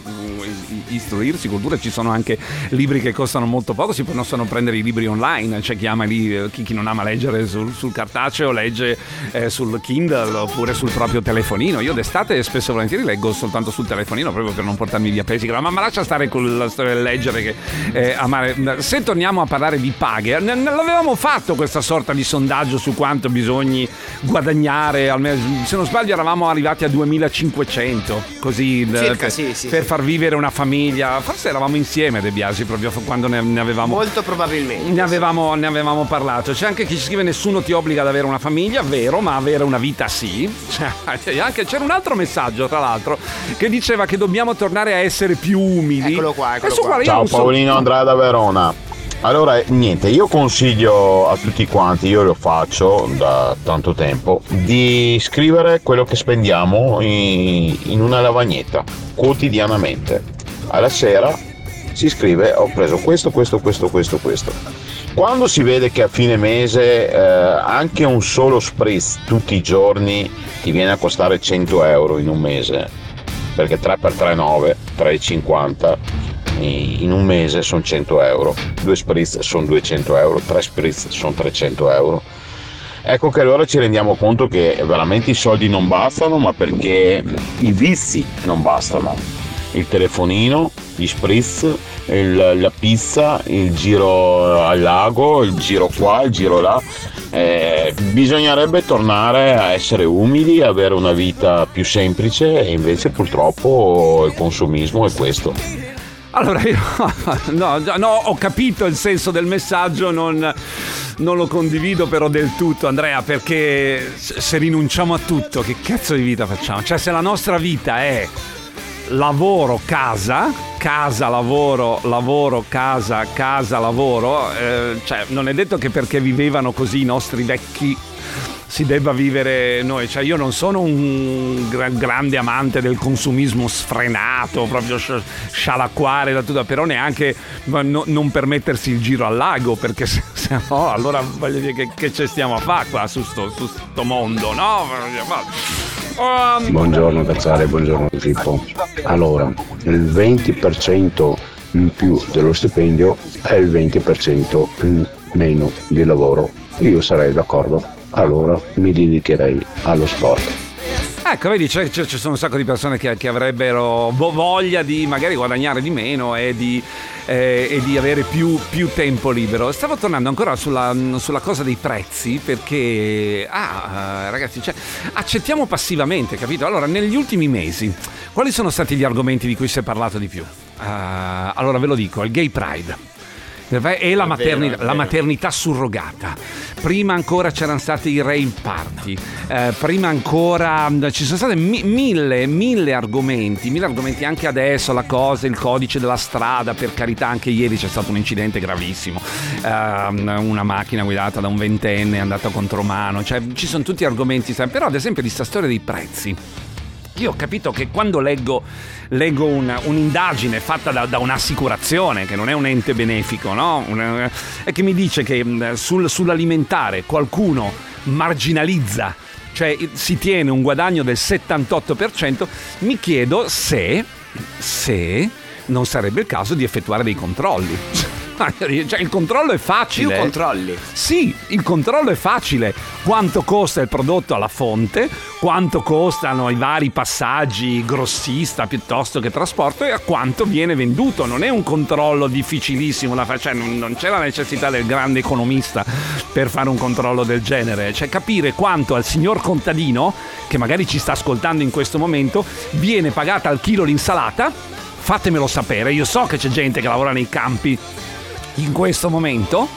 istruirsi, cultura. Ci sono anche libri che costano molto poco. Si possono prendere i libri online. C'è chi ama lì, chi, chi non ama leggere sul, sul cartaceo, legge eh, sul Kindle oppure sul proprio telefonino. Io d'estate spesso e volentieri leggo soltanto sul telefonino proprio per non portarmi via pesi. Ma, ma lascia stare con la storia del leggere che eh, amare. Se torniamo a parlare di paghe, ne- l'avevamo fatto questa sorta di sondaggio su quanto bisogni guadagnare. Almeno, se non sbaglio, eravamo arrivati a 2500 così eh, Circa, per, sì, sì, per sì. far vivere una famiglia. Forse eravamo insieme, De Biasi, proprio quando ne, ne avevamo. Molto probabilmente. Ne avevamo, ne avevamo parlato. C'è anche chi ci scrive: Nessuno ti obbliga ad avere una famiglia, vero, ma avere una vita sì. Cioè, anche- c'era un altro messaggio, tra l'altro, che diceva che dobbiamo tornare a essere più umili. Eccolo qua, eccolo Adesso, qua. guarda, Ciao non so- Paolino Andrea da Verona. Allora, niente, io consiglio a tutti quanti, io lo faccio da tanto tempo, di scrivere quello che spendiamo in, in una lavagnetta quotidianamente. Alla sera si scrive ho preso questo, questo, questo, questo, questo. Quando si vede che a fine mese eh, anche un solo spritz tutti i giorni ti viene a costare 100 euro in un mese, perché 3x3 9, 3,50 in un mese sono 100 euro, due spritz sono 200 euro, tre spritz sono 300 euro. Ecco che allora ci rendiamo conto che veramente i soldi non bastano, ma perché i vizi non bastano. Il telefonino, gli spritz, il- la pizza, il giro al lago, il giro qua, il giro là. Eh, bisognerebbe tornare a essere umili, avere una vita più semplice e invece purtroppo il consumismo è questo. Allora io no, no, ho capito il senso del messaggio, non, non lo condivido però del tutto Andrea perché se rinunciamo a tutto che cazzo di vita facciamo? Cioè se la nostra vita è lavoro, casa, casa, lavoro, lavoro, casa, casa, lavoro, eh, cioè non è detto che perché vivevano così i nostri vecchi si debba vivere noi, cioè io non sono un gra- grande amante del consumismo sfrenato, proprio sci- scialacquare da tutto, però neanche no- non permettersi il giro al lago, perché se, se no allora voglio dire che, che ci stiamo a fare qua su sto, su sto mondo, no? Um, Buongiorno Cazzare, buongiorno Filippo. Allora, il 20% in più dello stipendio è il 20% in meno di lavoro. Io sarei d'accordo. Allora mi dedicherei allo sport. Ecco, vedi, ci sono un sacco di persone che, che avrebbero vo- voglia di magari guadagnare di meno e di, eh, e di avere più, più tempo libero. Stavo tornando ancora sulla, sulla cosa dei prezzi perché, ah, eh, ragazzi, cioè, accettiamo passivamente, capito? Allora, negli ultimi mesi, quali sono stati gli argomenti di cui si è parlato di più? Ah, allora, ve lo dico, il gay pride. E la, È materni- vero, la maternità surrogata. Prima ancora c'erano stati i rave party. Eh, prima ancora mh, ci sono stati mi- mille, mille argomenti. Mille argomenti anche adesso. La cosa, il codice della strada. Per carità, anche ieri c'è stato un incidente gravissimo. Ehm, una macchina guidata da un ventenne è andata contro mano. Cioè, ci sono tutti argomenti. Però, ad esempio, di sta storia dei prezzi. Io ho capito che quando leggo, leggo un- un'indagine fatta da, da un'assicurazione, che non è un ente benefico, no? Un- e che mi dice che mh, sul- sull'alimentare qualcuno marginalizza, cioè si tiene un guadagno del 78%, mi chiedo se, se non sarebbe il caso di effettuare dei controlli. Cioè, il controllo è facile. Più controlli. Sì, il controllo è facile. Quanto costa il prodotto alla fonte, quanto costano i vari passaggi grossista piuttosto che trasporto e a quanto viene venduto. Non è un controllo difficilissimo, da fare, cioè non, non c'è la necessità del grande economista per fare un controllo del genere. Cioè capire quanto al signor contadino, che magari ci sta ascoltando in questo momento, viene pagata al chilo l'insalata. Fatemelo sapere, io so che c'è gente che lavora nei campi in questo momento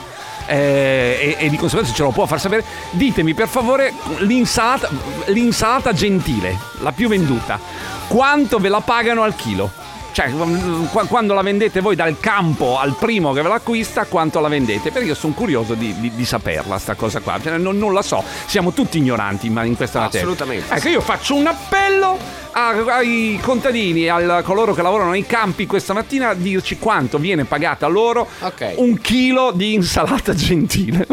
eh, e, e di conseguenza ce lo può far sapere ditemi per favore l'insalata, l'insalata gentile la più venduta quanto ve la pagano al chilo? Cioè qu- quando la vendete voi dal campo al primo che ve l'acquista quanto la vendete? Perché io sono curioso di, di- di saperla sta cosa qua. Cioè, non, non la so. Siamo tutti ignoranti ma in questa materia. Assolutamente. ecco io faccio un appello ai contadini, a coloro che lavorano nei campi questa mattina, a dirci quanto viene pagata loro un chilo di insalata gentile.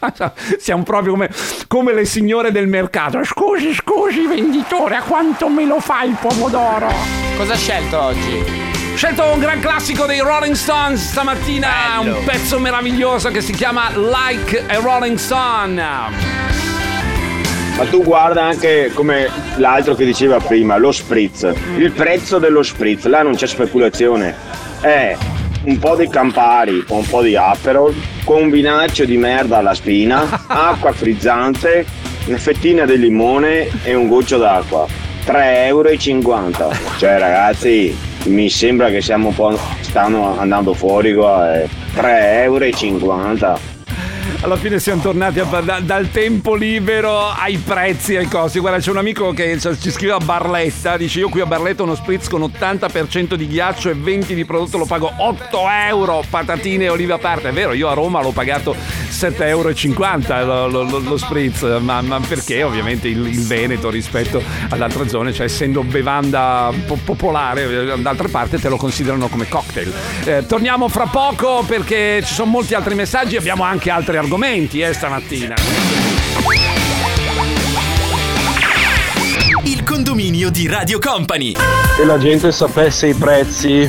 Siamo proprio come, come le signore del mercato. Scusi, scusi, venditore, a quanto me lo fa il pomodoro? Cosa ha scelto oggi? Ho scelto un gran classico dei Rolling Stones stamattina, un pezzo meraviglioso che si chiama Like a Rolling Stone. Ma tu guarda anche come l'altro che diceva prima, lo spritz. Il prezzo dello spritz, là non c'è speculazione. È un po' di Campari o un po' di Aperol con un vinaccio di merda alla spina, acqua frizzante, una fettina di limone e un goccio d'acqua. 3,50 euro. Cioè ragazzi, mi sembra che siamo un po'. stanno andando fuori qua. eh. 3,50 euro. Alla fine siamo tornati a da- dal tempo libero ai prezzi, ai costi. Guarda, c'è un amico che ci scrive a Barletta, dice io qui a Barletta uno spritz con 80% di ghiaccio e 20% di prodotto lo pago 8 euro, patatine e olive a parte. È vero, io a Roma l'ho pagato 7,50 euro lo, lo- lo- spritz, ma, ma perché ovviamente il, il Veneto rispetto ad altre zone, cioè essendo bevanda po- popolare, d'altra parte te lo considerano come cocktail. Eh, torniamo fra poco perché ci sono molti altri messaggi, abbiamo anche altri argomenti eh, stamattina. Il condominio di Radio Company. Se la gente sapesse i prezzi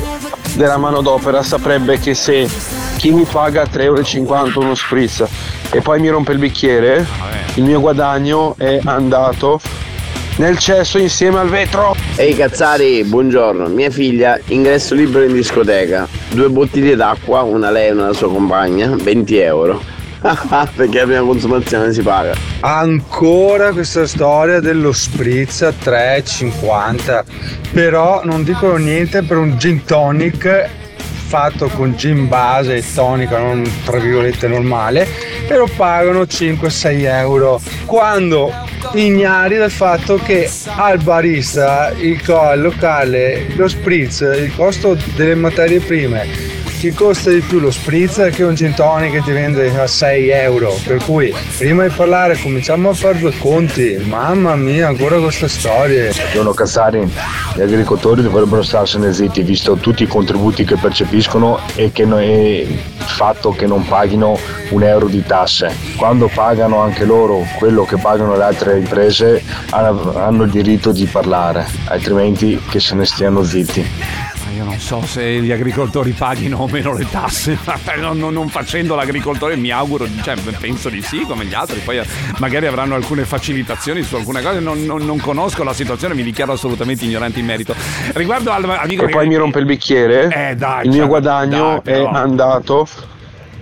della manodopera saprebbe che se chi mi paga 3,50 euro uno spritz e poi mi rompe il bicchiere, il mio guadagno è andato nel cesso insieme al vetro. Ehi cazzari, buongiorno. Mia figlia, ingresso libero in discoteca. Due bottiglie d'acqua, una lei e una sua compagna, 20 euro. Perché prima consumazione si paga. Ancora questa storia dello spritz a 3,50 però non dicono niente per un gin tonic fatto con gin base e tonica non tra virgolette normale e lo pagano 5-6 euro quando ignari del fatto che al barista il, al locale lo spritz il costo delle materie prime ti costa di più lo spritz che un gin tonic che ti vende a 6 euro. Per cui prima di parlare cominciamo a fare due conti. Mamma mia, ancora queste storie. Buongiorno Cazzari, gli agricoltori dovrebbero starsene zitti visto tutti i contributi che percepiscono e che no- e il fatto che non paghino un euro di tasse. Quando pagano anche loro quello che pagano le altre imprese hanno il diritto di parlare, altrimenti che se ne stiano zitti. Io non so se gli agricoltori paghino o meno le tasse, non, non- facendo l'agricoltore mi auguro, cioè, penso di sì come gli altri, poi eh, magari avranno alcune facilitazioni su alcune cose, non, non- non conosco la situazione, mi dichiaro assolutamente ignorante in merito. Riguardo al amico E poi mi rompe il bicchiere. Eh, dai, il mio cioè, guadagno dai, però. è andato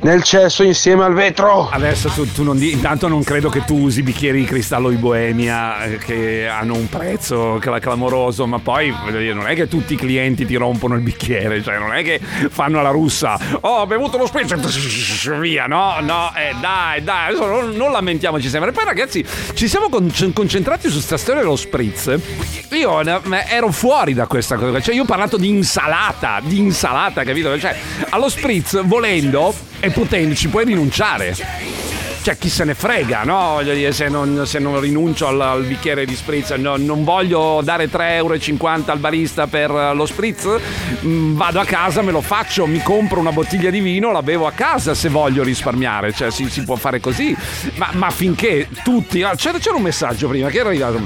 nel cesso insieme al vetro. Adesso tu, tu non di, intanto non credo che tu usi bicchieri di cristallo di Boemia eh, che hanno un prezzo cla- clamoroso, ma poi non è che tutti i clienti ti rompono il bicchiere, cioè non è che fanno la russa, oh ho bevuto lo spritz, via, no, no, eh, dai, dai, non, non lamentiamoci sempre. Poi ragazzi, ci siamo con- concentrati su questa storia dello spritz, io ero fuori da questa cosa, cioè io ho parlato di insalata, di insalata, capito? Cioè allo spritz volendo e potendo ci puoi rinunciare. Cioè, chi se ne frega, no? Voglio dire, se non, se non rinuncio al, al bicchiere di spritz, no, non voglio dare 3,50 euro al barista per lo spritz, mm, vado a casa, me lo faccio, mi compro una bottiglia di vino, la bevo a casa se voglio risparmiare, cioè si, si può fare così. Ma, ma finché tutti... C'era, c'era un messaggio prima che era arrivato.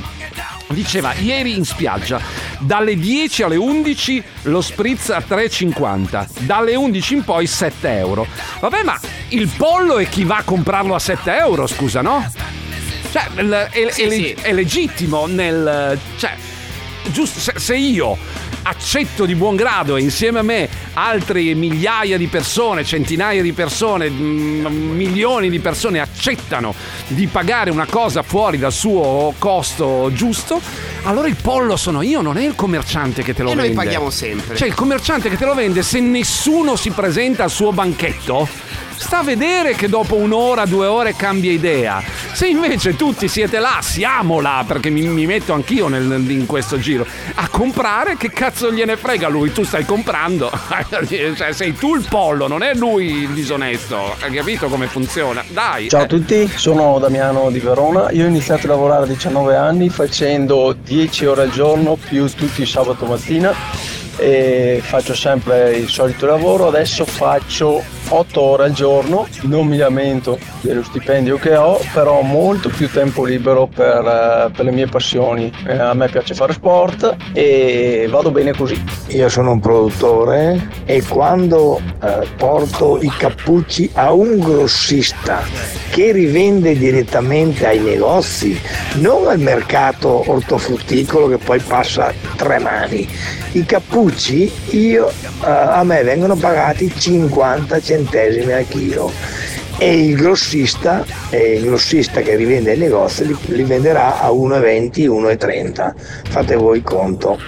Diceva ieri in spiaggia dalle 10 alle 11 lo spritz a 3,50 dalle 11 in poi 7 euro vabbè ma il pollo è chi va a comprarlo a 7 euro scusa no? cioè il- è, è leg- è legittimo nel cioè giusto se, se io accetto di buon grado e insieme a me altre migliaia di persone, centinaia di persone, mm, milioni di persone accettano di pagare una cosa fuori dal suo costo giusto, allora il pollo sono io, non è il commerciante che te lo E noi vende. paghiamo sempre. Cioè il commerciante che te lo vende, se nessuno si presenta al suo banchetto, sta a vedere che dopo un'ora, due ore cambia idea. Se invece tutti siete là, siamo là, perché mi, mi metto anch'io nel- in questo giro, a comprare, che cazzo gliene frega lui? Tu stai comprando. cioè sei tu il pollo, non è lui il disonesto. Hai capito come funziona? Dai. Ciao a eh. tutti, sono Damiano di Verona. Io ho iniziato a lavorare a 19 anni facendo 10 ore al giorno più tutti i sabato mattina e faccio sempre il solito lavoro. Adesso faccio 8 ore al giorno, non mi lamento dello stipendio che ho, però ho molto più tempo libero per, eh, per le mie passioni. Eh, a me piace fare sport e vado bene così. Io sono un produttore e quando eh, porto i cappucci a un grossista che rivende direttamente ai negozi, non al mercato ortofrutticolo che poi passa tre mani. I cappucci io, eh, a me vengono pagati 50 centesimi al chilo e il grossista, e il grossista che rivende ai negozi li, li venderà a 1,20, 1,30. Fate voi conto.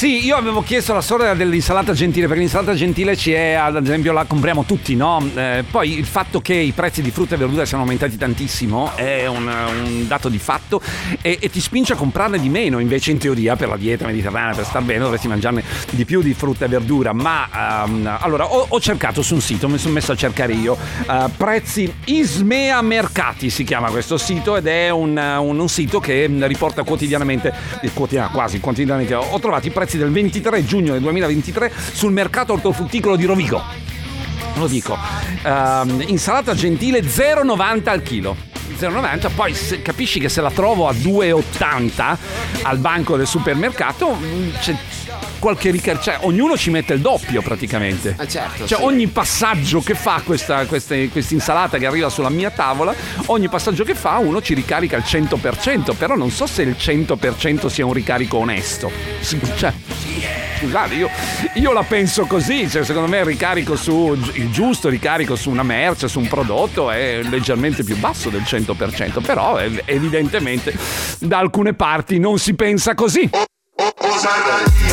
Sì, io avevo chiesto la storia dell'insalata gentile, perché l'insalata gentile ci è, ad esempio, la compriamo tutti, no? Eh, poi il fatto che i prezzi di frutta e verdura siano aumentati tantissimo è un, un dato di fatto e, e ti spinge a comprarne di meno, invece in teoria per la dieta mediterranea, per star bene, dovresti mangiarne di più di frutta e verdura. Ma ehm, allora ho, ho cercato su un sito, mi sono messo a cercare io, eh, prezzi Ismea Mercati si chiama questo sito ed è un, un- un sito che riporta quotidianamente, eh, quotidiana- quasi quotidianamente, ho trovato i prezzi del 23 giugno del 2023 sul mercato ortofrutticolo di Rovigo. Lo dico, Ehm, insalata gentile 0,90 al chilo. 0,90, poi capisci che se la trovo a 2,80 al banco del supermercato c'è qualche ricerca, cioè ognuno ci mette il doppio praticamente. Ah, certo. Cioè sì. ogni passaggio che fa questa insalata che arriva sulla mia tavola, ogni passaggio che fa uno ci ricarica il 100%, però non so se il 100% sia un ricarico onesto. Cioè, scusate, io, io la penso così, cioè, secondo me il ricarico su il giusto ricarico su una merce, su un prodotto è leggermente più basso del 100%, però evidentemente da alcune parti non si pensa così.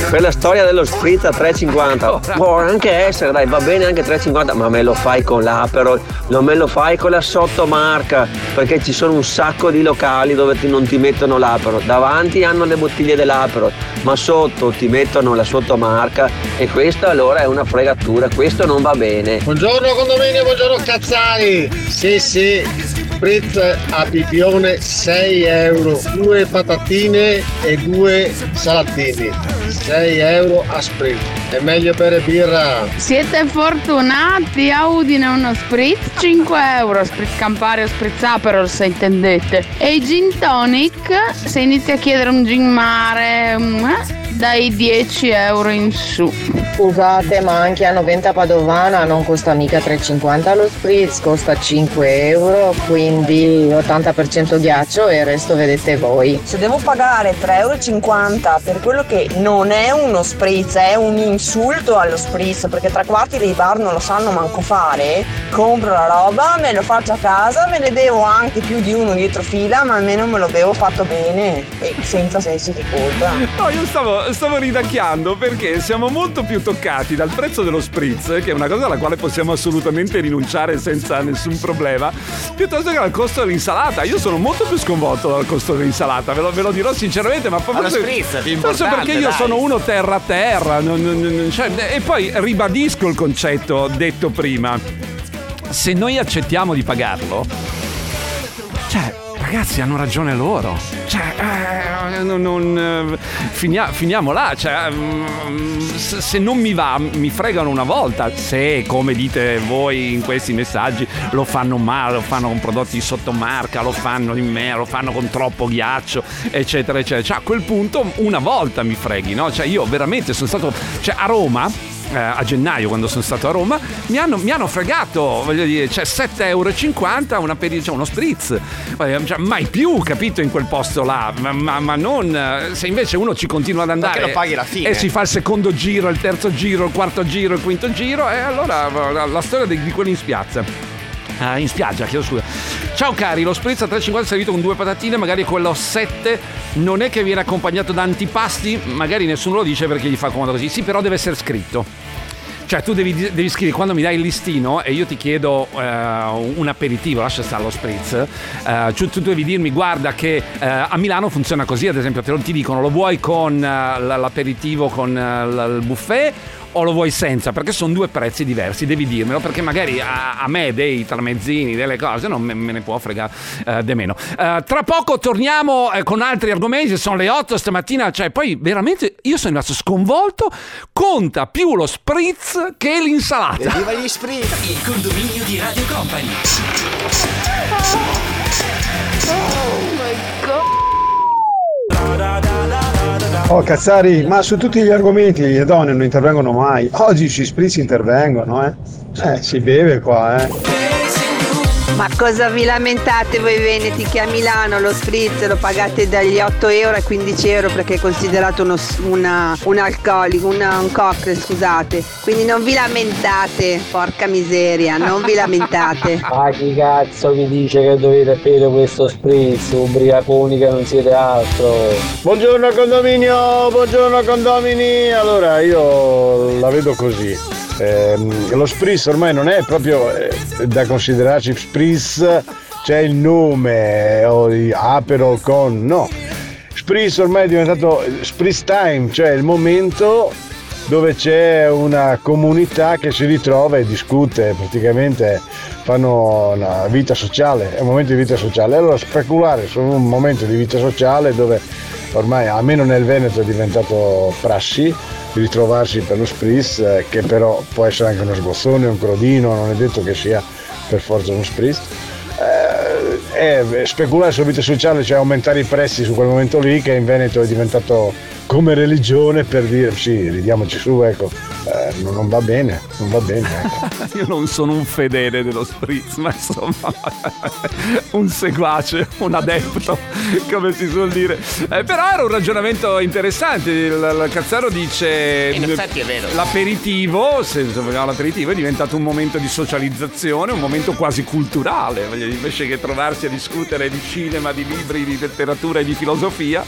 Per la storia dello spritz a 3,50 può anche essere, dai, va bene anche 3,50, ma me lo fai con l'Aperol, non me lo fai con la sottomarca, perché ci sono un sacco di locali dove ti- non ti mettono l'Aperol. Davanti hanno le bottiglie dell'Aperol, ma sotto ti mettono la sottomarca e questa allora è una fregatura, questo non va bene. Buongiorno condominio, buongiorno Cazzari. Sì, sì, spritz a pipione 6 euro, due patatine e due salatini. 6 euro a spritz. È meglio bere birra. Siete fortunati, a Udine uno spritz 5 euro, spritz Campari o spritz Aperol se intendete. E i gin tonic, se inizi a chiedere un gin mare, eh, dai 10 euro in su. Scusate, ma anche a 90 Padovana non costa mica 3,50 lo spritz, costa 5 euro, quindi 80% ghiaccio e il resto vedete voi. Se devo pagare 3,50 euro per quello che non è uno spritz, è un insulto allo spritz, perché tre quarti dei bar non lo sanno manco fare, compro la roba, me lo faccio a casa, me ne bevo anche più di uno dietro fila, ma almeno me lo bevo fatto bene e senza sensi di colpa. No, io stavo, stavo ridacchiando perché siamo molto più toccati dal prezzo dello spritz, che è una cosa alla quale possiamo assolutamente rinunciare senza nessun problema, piuttosto che dal costo dell'insalata. Io sono molto più sconvolto dal costo dell'insalata, ve lo, ve lo dirò sinceramente, ma forse, spritz più forse perché io dai. sono uno terra a terra. non- non- non- cioè, e poi ribadisco il concetto detto prima. Se noi accettiamo di pagarlo, cioè, ragazzi, hanno ragione loro. Cioè, eh, non, non, eh, finia- finiamo là. Cioè, mm, se non mi va, mi fregano una volta. Se, come dite voi in questi messaggi, lo fanno male, lo fanno con prodotti di sottomarca, lo fanno in me, lo fanno con troppo ghiaccio, eccetera, eccetera. Cioè, a quel punto, una volta mi freghi, no? Cioè, io veramente sono stato. Cioè, a Roma eh, a gennaio quando sono stato a Roma mi hanno, mi hanno fregato voglio dire cioè 7,50 euro una per, cioè uno spritz. Eh, cioè, mai più capito in quel posto là. Ma, ma- ma non eh, se invece uno ci continua ad andare Perché lo paghi alla fine. e si fa il secondo giro il terzo giro il quarto giro il quinto giro e allora la, la storia di, di quelli in spiazza Ah, in spiaggia, chiedo scusa. Ciao cari, lo spritz a 3,50 servito con due patatine, magari quello a 7 non è che viene accompagnato da antipasti, magari nessuno lo dice perché gli fa comodo così. Sì, però deve essere scritto. Cioè tu devi, devi scrivere quando mi dai il listino e io ti chiedo eh, un aperitivo, lascia stare lo spritz, eh, tu, tu devi dirmi guarda che eh, a Milano funziona così, ad esempio te lo ti dicono lo vuoi con l'aperitivo con il buffet o lo vuoi senza? Perché sono due prezzi diversi, devi dirmelo perché magari a, a me dei tramezzini, delle cose non me, me ne può fregare eh, di meno. Eh, tra poco torniamo eh, con altri argomenti, sono le 8 stamattina, cioè poi veramente io sono rimasto sconvolto, conta più lo spritz che l'insalata. Viva gli spritz! Il condominio di Radio Company. Oh Cazzari, ma su tutti gli argomenti le donne non intervengono mai. Oggi sui spritz intervengono, eh. Eh, si beve qua, eh. Ma cosa vi lamentate voi veneti che a Milano lo spritz lo pagate dagli 8 euro ai 15 euro perché è considerato uno una- un alcolico, una- un cocktail, scusate. Quindi non vi lamentate, porca miseria, non vi lamentate. Ma chi cazzo vi dice che dovete bere questo spritz, ubriaconi che non siete altro? Buongiorno condominio, buongiorno condomini. Allora io la vedo così. Ehm, lo spritz ormai non è proprio eh, da considerarsi spritz, c'è il nome o di Aperol con no. Spritz ormai è diventato spritz time, cioè il momento dove c'è una comunità che si ritrova e discute, praticamente fanno una vita sociale, è un momento di vita sociale. Allora speculare su un momento di vita sociale dove ormai almeno nel Veneto è diventato prassi ritrovarsi per lo spritz, eh, che però può essere anche uno sgozzone, un crodino, non è detto che sia per forza uno spritz. Eh, eh, speculare sulla vita sociale, cioè aumentare i prezzi su quel momento lì, che in Veneto è diventato come religione per dire sì, ridiamoci su, ecco, eh, non, va bene, non va bene. Io non sono un fedele dello spritz, ma insomma un seguace, un adepto, come si suol dire. Eh, però era un ragionamento interessante. Il, il Cazzaro dice: In effetti è vero. L'aperitivo, se vogliamo l'aperitivo, è diventato un momento di socializzazione, un momento quasi culturale. Invece che trovarsi a discutere di cinema, di libri, di letteratura e di filosofia,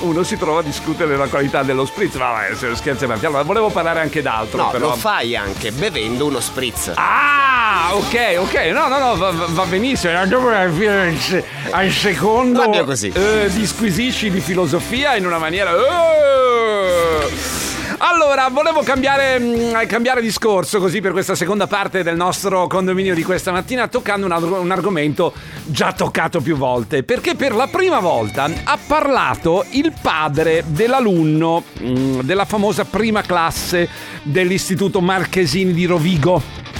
uno si trova a discutere della qualità dello spritz. Ma vabbè, se- scherzi a parte. Allora, volevo parlare anche d'altro. No, però. lo fai anche bevendo uno spritz. Ah, ok, ok, no, no, no, va, va- benissimo. Dopo al, se- al secondo così. eh, disquisisci di filosofia in una maniera. eh. Allora, volevo cambiare, mm, cambiare discorso così per questa seconda parte del nostro condominio di questa mattina, toccando un, un argomento già toccato più volte. Perché per la prima volta ha parlato il padre dell'alunno mm, della famosa prima classe dell'Istituto Marchesini di Rovigo.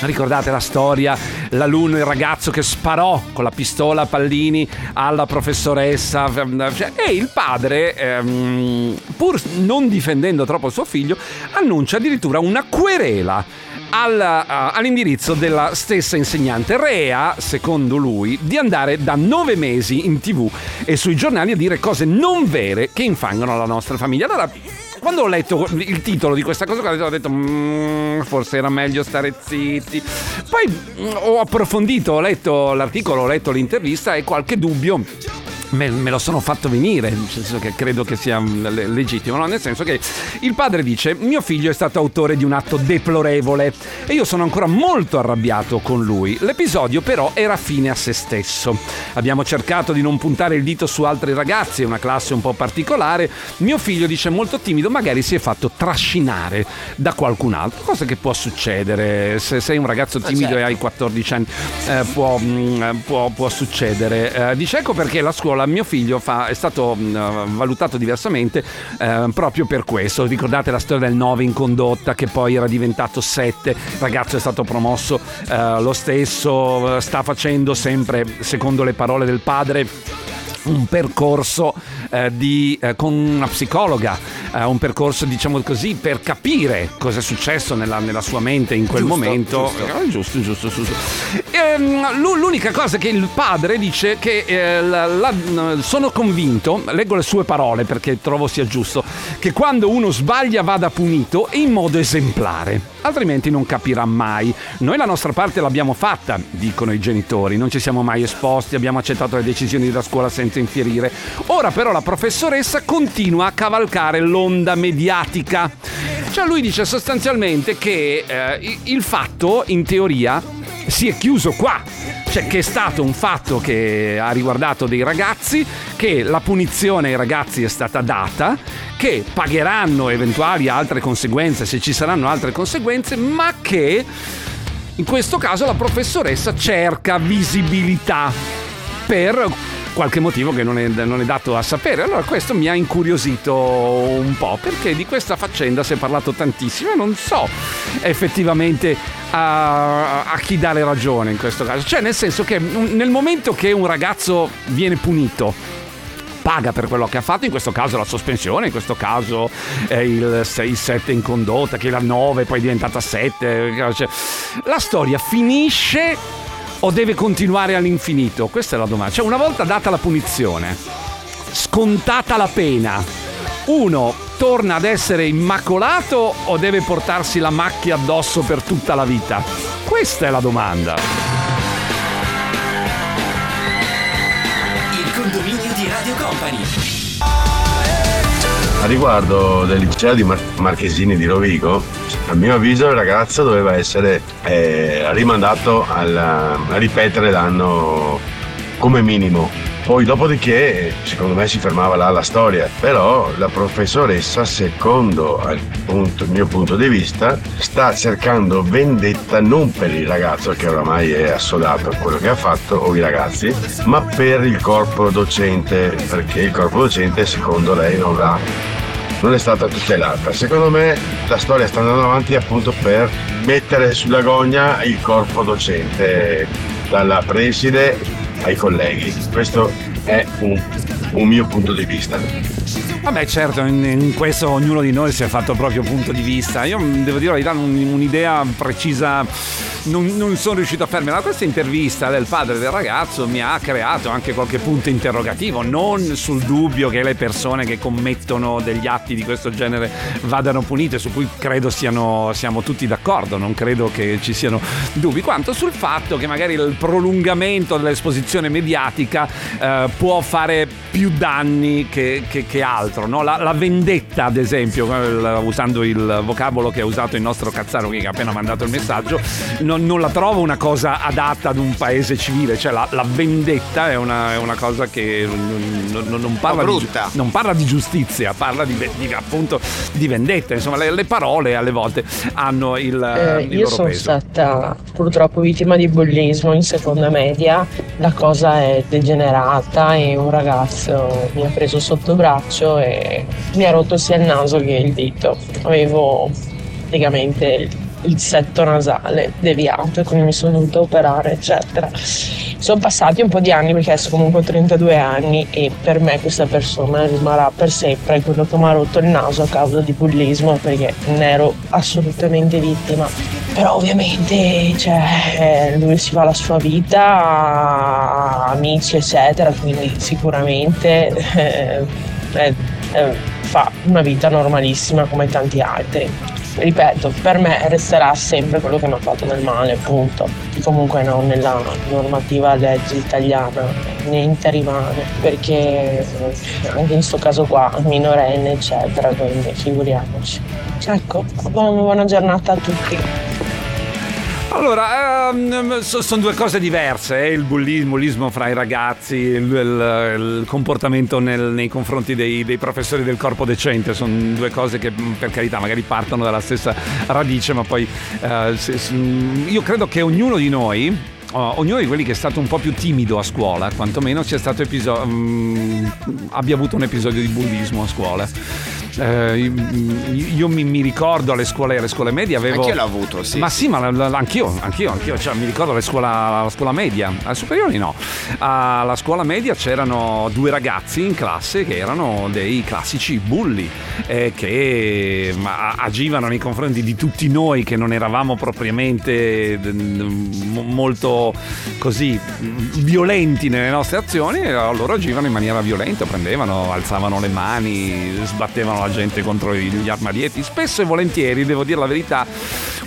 Ricordate la storia, l'alunno, il ragazzo che sparò con la pistola a pallini alla professoressa cioè, e il padre, ehm, pur non difendendo troppo suo figlio, annuncia addirittura una querela a- all'indirizzo della stessa insegnante. Rea, secondo lui, di andare da nove mesi in tv e sui giornali a dire cose non vere che infangano la nostra famiglia. Allora, quando ho letto il titolo di questa cosa, ho detto "Mm, forse era meglio stare zitti. Poi mm, ho approfondito, ho letto l'articolo, ho letto l'intervista e qualche dubbio me, me lo sono fatto venire, nel senso che credo che sia mm, le- legittimo, no? nel senso che il padre dice mio figlio è stato autore di un atto deplorevole e io sono ancora molto arrabbiato con lui. L'episodio però era fine a se stesso. Abbiamo cercato di non puntare il dito su altri ragazzi, è una classe un po' particolare. Mio figlio dice molto timido, magari si è fatto trascinare da qualcun altro, cosa che può succedere se sei un ragazzo timido e hai 14 anni, eh, può, mm, può- può succedere. Eh, dice ecco perché la scuola mio figlio fa- è stato mm, valutato diversamente eh, proprio per questo. Ricordate la storia del 9 in condotta che poi era diventato 7, il ragazzo è stato promosso eh, lo stesso, sta facendo sempre, secondo le parole del padre, un percorso eh, di, eh, con una psicologa, eh, un percorso diciamo così per capire cosa è successo nella, nella sua mente in quel Giusto, momento. giusto. Eh, giusto, giusto, giusto. Ehm, l'u- l'unica cosa che il padre dice che eh, la- la- sono convinto, leggo le sue parole perché trovo sia giusto, che quando uno sbaglia vada punito in modo esemplare, altrimenti non capirà mai. Noi la nostra parte l'abbiamo fatta, dicono i genitori, non ci siamo mai esposti, abbiamo accettato le decisioni della scuola senza infierire. Ora però la professoressa continua a cavalcare l'onda mediatica. Cioè lui dice sostanzialmente che eh, il fatto, in teoria, si è chiuso qua. Cioè che è stato un fatto che ha riguardato dei ragazzi, che la punizione ai ragazzi è stata data, che pagheranno eventuali altre conseguenze se ci saranno altre conseguenze, ma che in questo caso la professoressa cerca visibilità per qualche motivo che non è, non è dato a sapere. Allora questo mi ha incuriosito un po' perché di questa faccenda si è parlato tantissimo e non so effettivamente a, a chi dare ragione in questo caso. Cioè nel senso che nel momento che un ragazzo viene punito paga per quello che ha fatto, in questo caso la sospensione, in questo caso eh, il 6-7 in condotta, che era 9, poi è diventata 7. cioè, la storia finisce o deve continuare all'infinito? Questa è la domanda. Cioè, una volta data la punizione, scontata la pena, uno torna ad essere immacolato o deve portarsi la macchia addosso per tutta la vita? Questa è la domanda. Il condominio di Radio Company. A riguardo del liceo di Mar- Marchesini di Rovigo, a mio avviso il ragazzo doveva essere eh, rimandato alla- a ripetere l'anno come minimo. Poi dopodiché, secondo me, si fermava là la storia. Però la professoressa, secondo il, punto- mio punto di vista, sta cercando vendetta non per il ragazzo che oramai è assodato a quello che ha fatto, o i ragazzi, ma per il corpo docente, perché il corpo docente, secondo lei, non l'ha non è stata tutelata. Secondo me la storia sta andando avanti appunto per mettere sulla gogna il corpo docente, dalla preside ai colleghi. Questo è un, un mio punto di vista. Vabbè, certo, in, in questo ognuno di noi si è fatto il proprio punto di vista. Io mm, devo dire verità, un- un'idea precisa non, non sono riuscito a farmela. Ma Questa intervista del padre del ragazzo mi ha creato anche qualche punto interrogativo, non sul dubbio che le persone che commettono degli atti di questo genere vadano punite, su cui credo siano, siamo tutti d'accordo, non credo che ci siano dubbi, quanto sul fatto che magari il prolungamento dell'esposizione mediatica eh, può fare più danni che, che- che altro. No? La, la vendetta, ad esempio, il- usando il vocabolo che ha usato il nostro Cazzaro che ha appena mandato il messaggio, non, non la trovo una cosa adatta ad un paese civile. Cioè, la, la vendetta è una, è una cosa che non, non- non parla di, brutta. non parla di giustizia, parla di, di- appunto di vendetta. Insomma, le, le parole alle volte hanno il, Eh, il io loro sono peso. stata purtroppo vittima di bullismo in seconda media, la cosa è degenerata e un ragazzo mi ha preso sotto braccio e mi ha rotto sia il naso che il dito. Avevo praticamente il setto nasale deviato e quindi mi sono dovuta operare eccetera. Sono passati un po' di anni perché adesso comunque ho 32 anni e per me questa persona rimarrà per sempre quello che mi ha rotto il naso a causa di bullismo perché ne ero assolutamente vittima. Però ovviamente cioè, lui si fa la sua vita, amici eccetera, quindi sicuramente eh, eh, eh, fa una vita normalissima come tanti altri. Ripeto, per me resterà sempre quello che mi ha fatto del male, appunto. Comunque non nella normativa legge italiana, niente rimane, perché anche in questo caso qua, minorenne, eccetera, quindi figuriamoci. Ecco, buona, buona giornata a tutti. Allora, ehm, so- sono due cose diverse, eh, il bullismo, fra i ragazzi, il, il- il comportamento nel- nei confronti dei, dei professori del corpo decente, sono due cose che per carità magari partono dalla stessa radice, ma poi eh, se- se- io credo che ognuno di noi... ognuno di quelli che è stato un po' più timido a scuola, quantomeno episo- mh, abbia avuto un episodio di bullismo a scuola. Eh, io mi, mi ricordo alle scuole, alle scuole medie avevo. Anch'io l'ho avuto, sì. Ma sì, ma la- la- anch'io, anch'io, anch'io. Cioè, mi ricordo alla scuola, alla scuola media, alle superiori no. Alla scuola media c'erano due ragazzi in classe che erano dei classici bulli eh, che ma, agivano nei confronti di tutti noi che non eravamo propriamente mm, mo- molto così mm, violenti nelle nostre azioni, e loro agivano in maniera violenta, prendevano, alzavano le mani, sbattevano la gente contro gli armadietti, spesso e volentieri, devo dire la verità,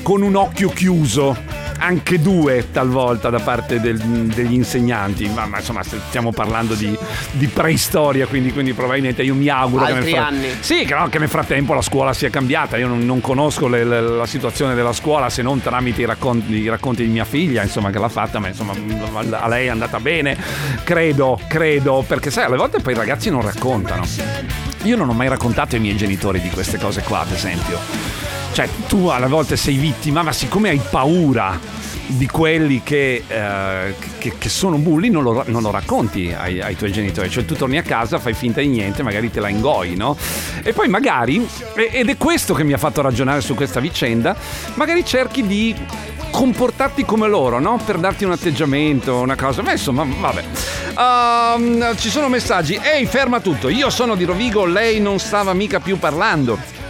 con un occhio chiuso. Anche due talvolta da parte del- degli insegnanti, ma, ma insomma stiamo parlando di, di preistoria, quindi, quindi probabilmente io mi auguro che nel, Altri anni. sì, che, no, che nel frattempo la scuola sia cambiata. Io non, non conosco le- le- la situazione della scuola se non tramite i racconti, i racconti di mia figlia, insomma, che l'ha fatta, ma insomma a lei è andata bene. Credo, credo, perché sai, alle volte poi i ragazzi non raccontano. Io non ho mai raccontato ai miei genitori di queste cose qua, ad esempio. Cioè, tu alle volte sei vittima, ma siccome hai paura di quelli che, eh, che- che sono bulli, non lo, non lo racconti ai, ai tuoi genitori. Cioè, tu torni a casa, fai finta di niente, magari te la ingoi, no? E poi magari, ed è questo che mi ha fatto ragionare su questa vicenda, magari cerchi di comportarti come loro, no? Per darti un atteggiamento, una cosa. Ma insomma, vabbè. Ehm, ci sono messaggi. Ehi, ferma tutto. Io sono di Rovigo, lei non stava mica più parlando.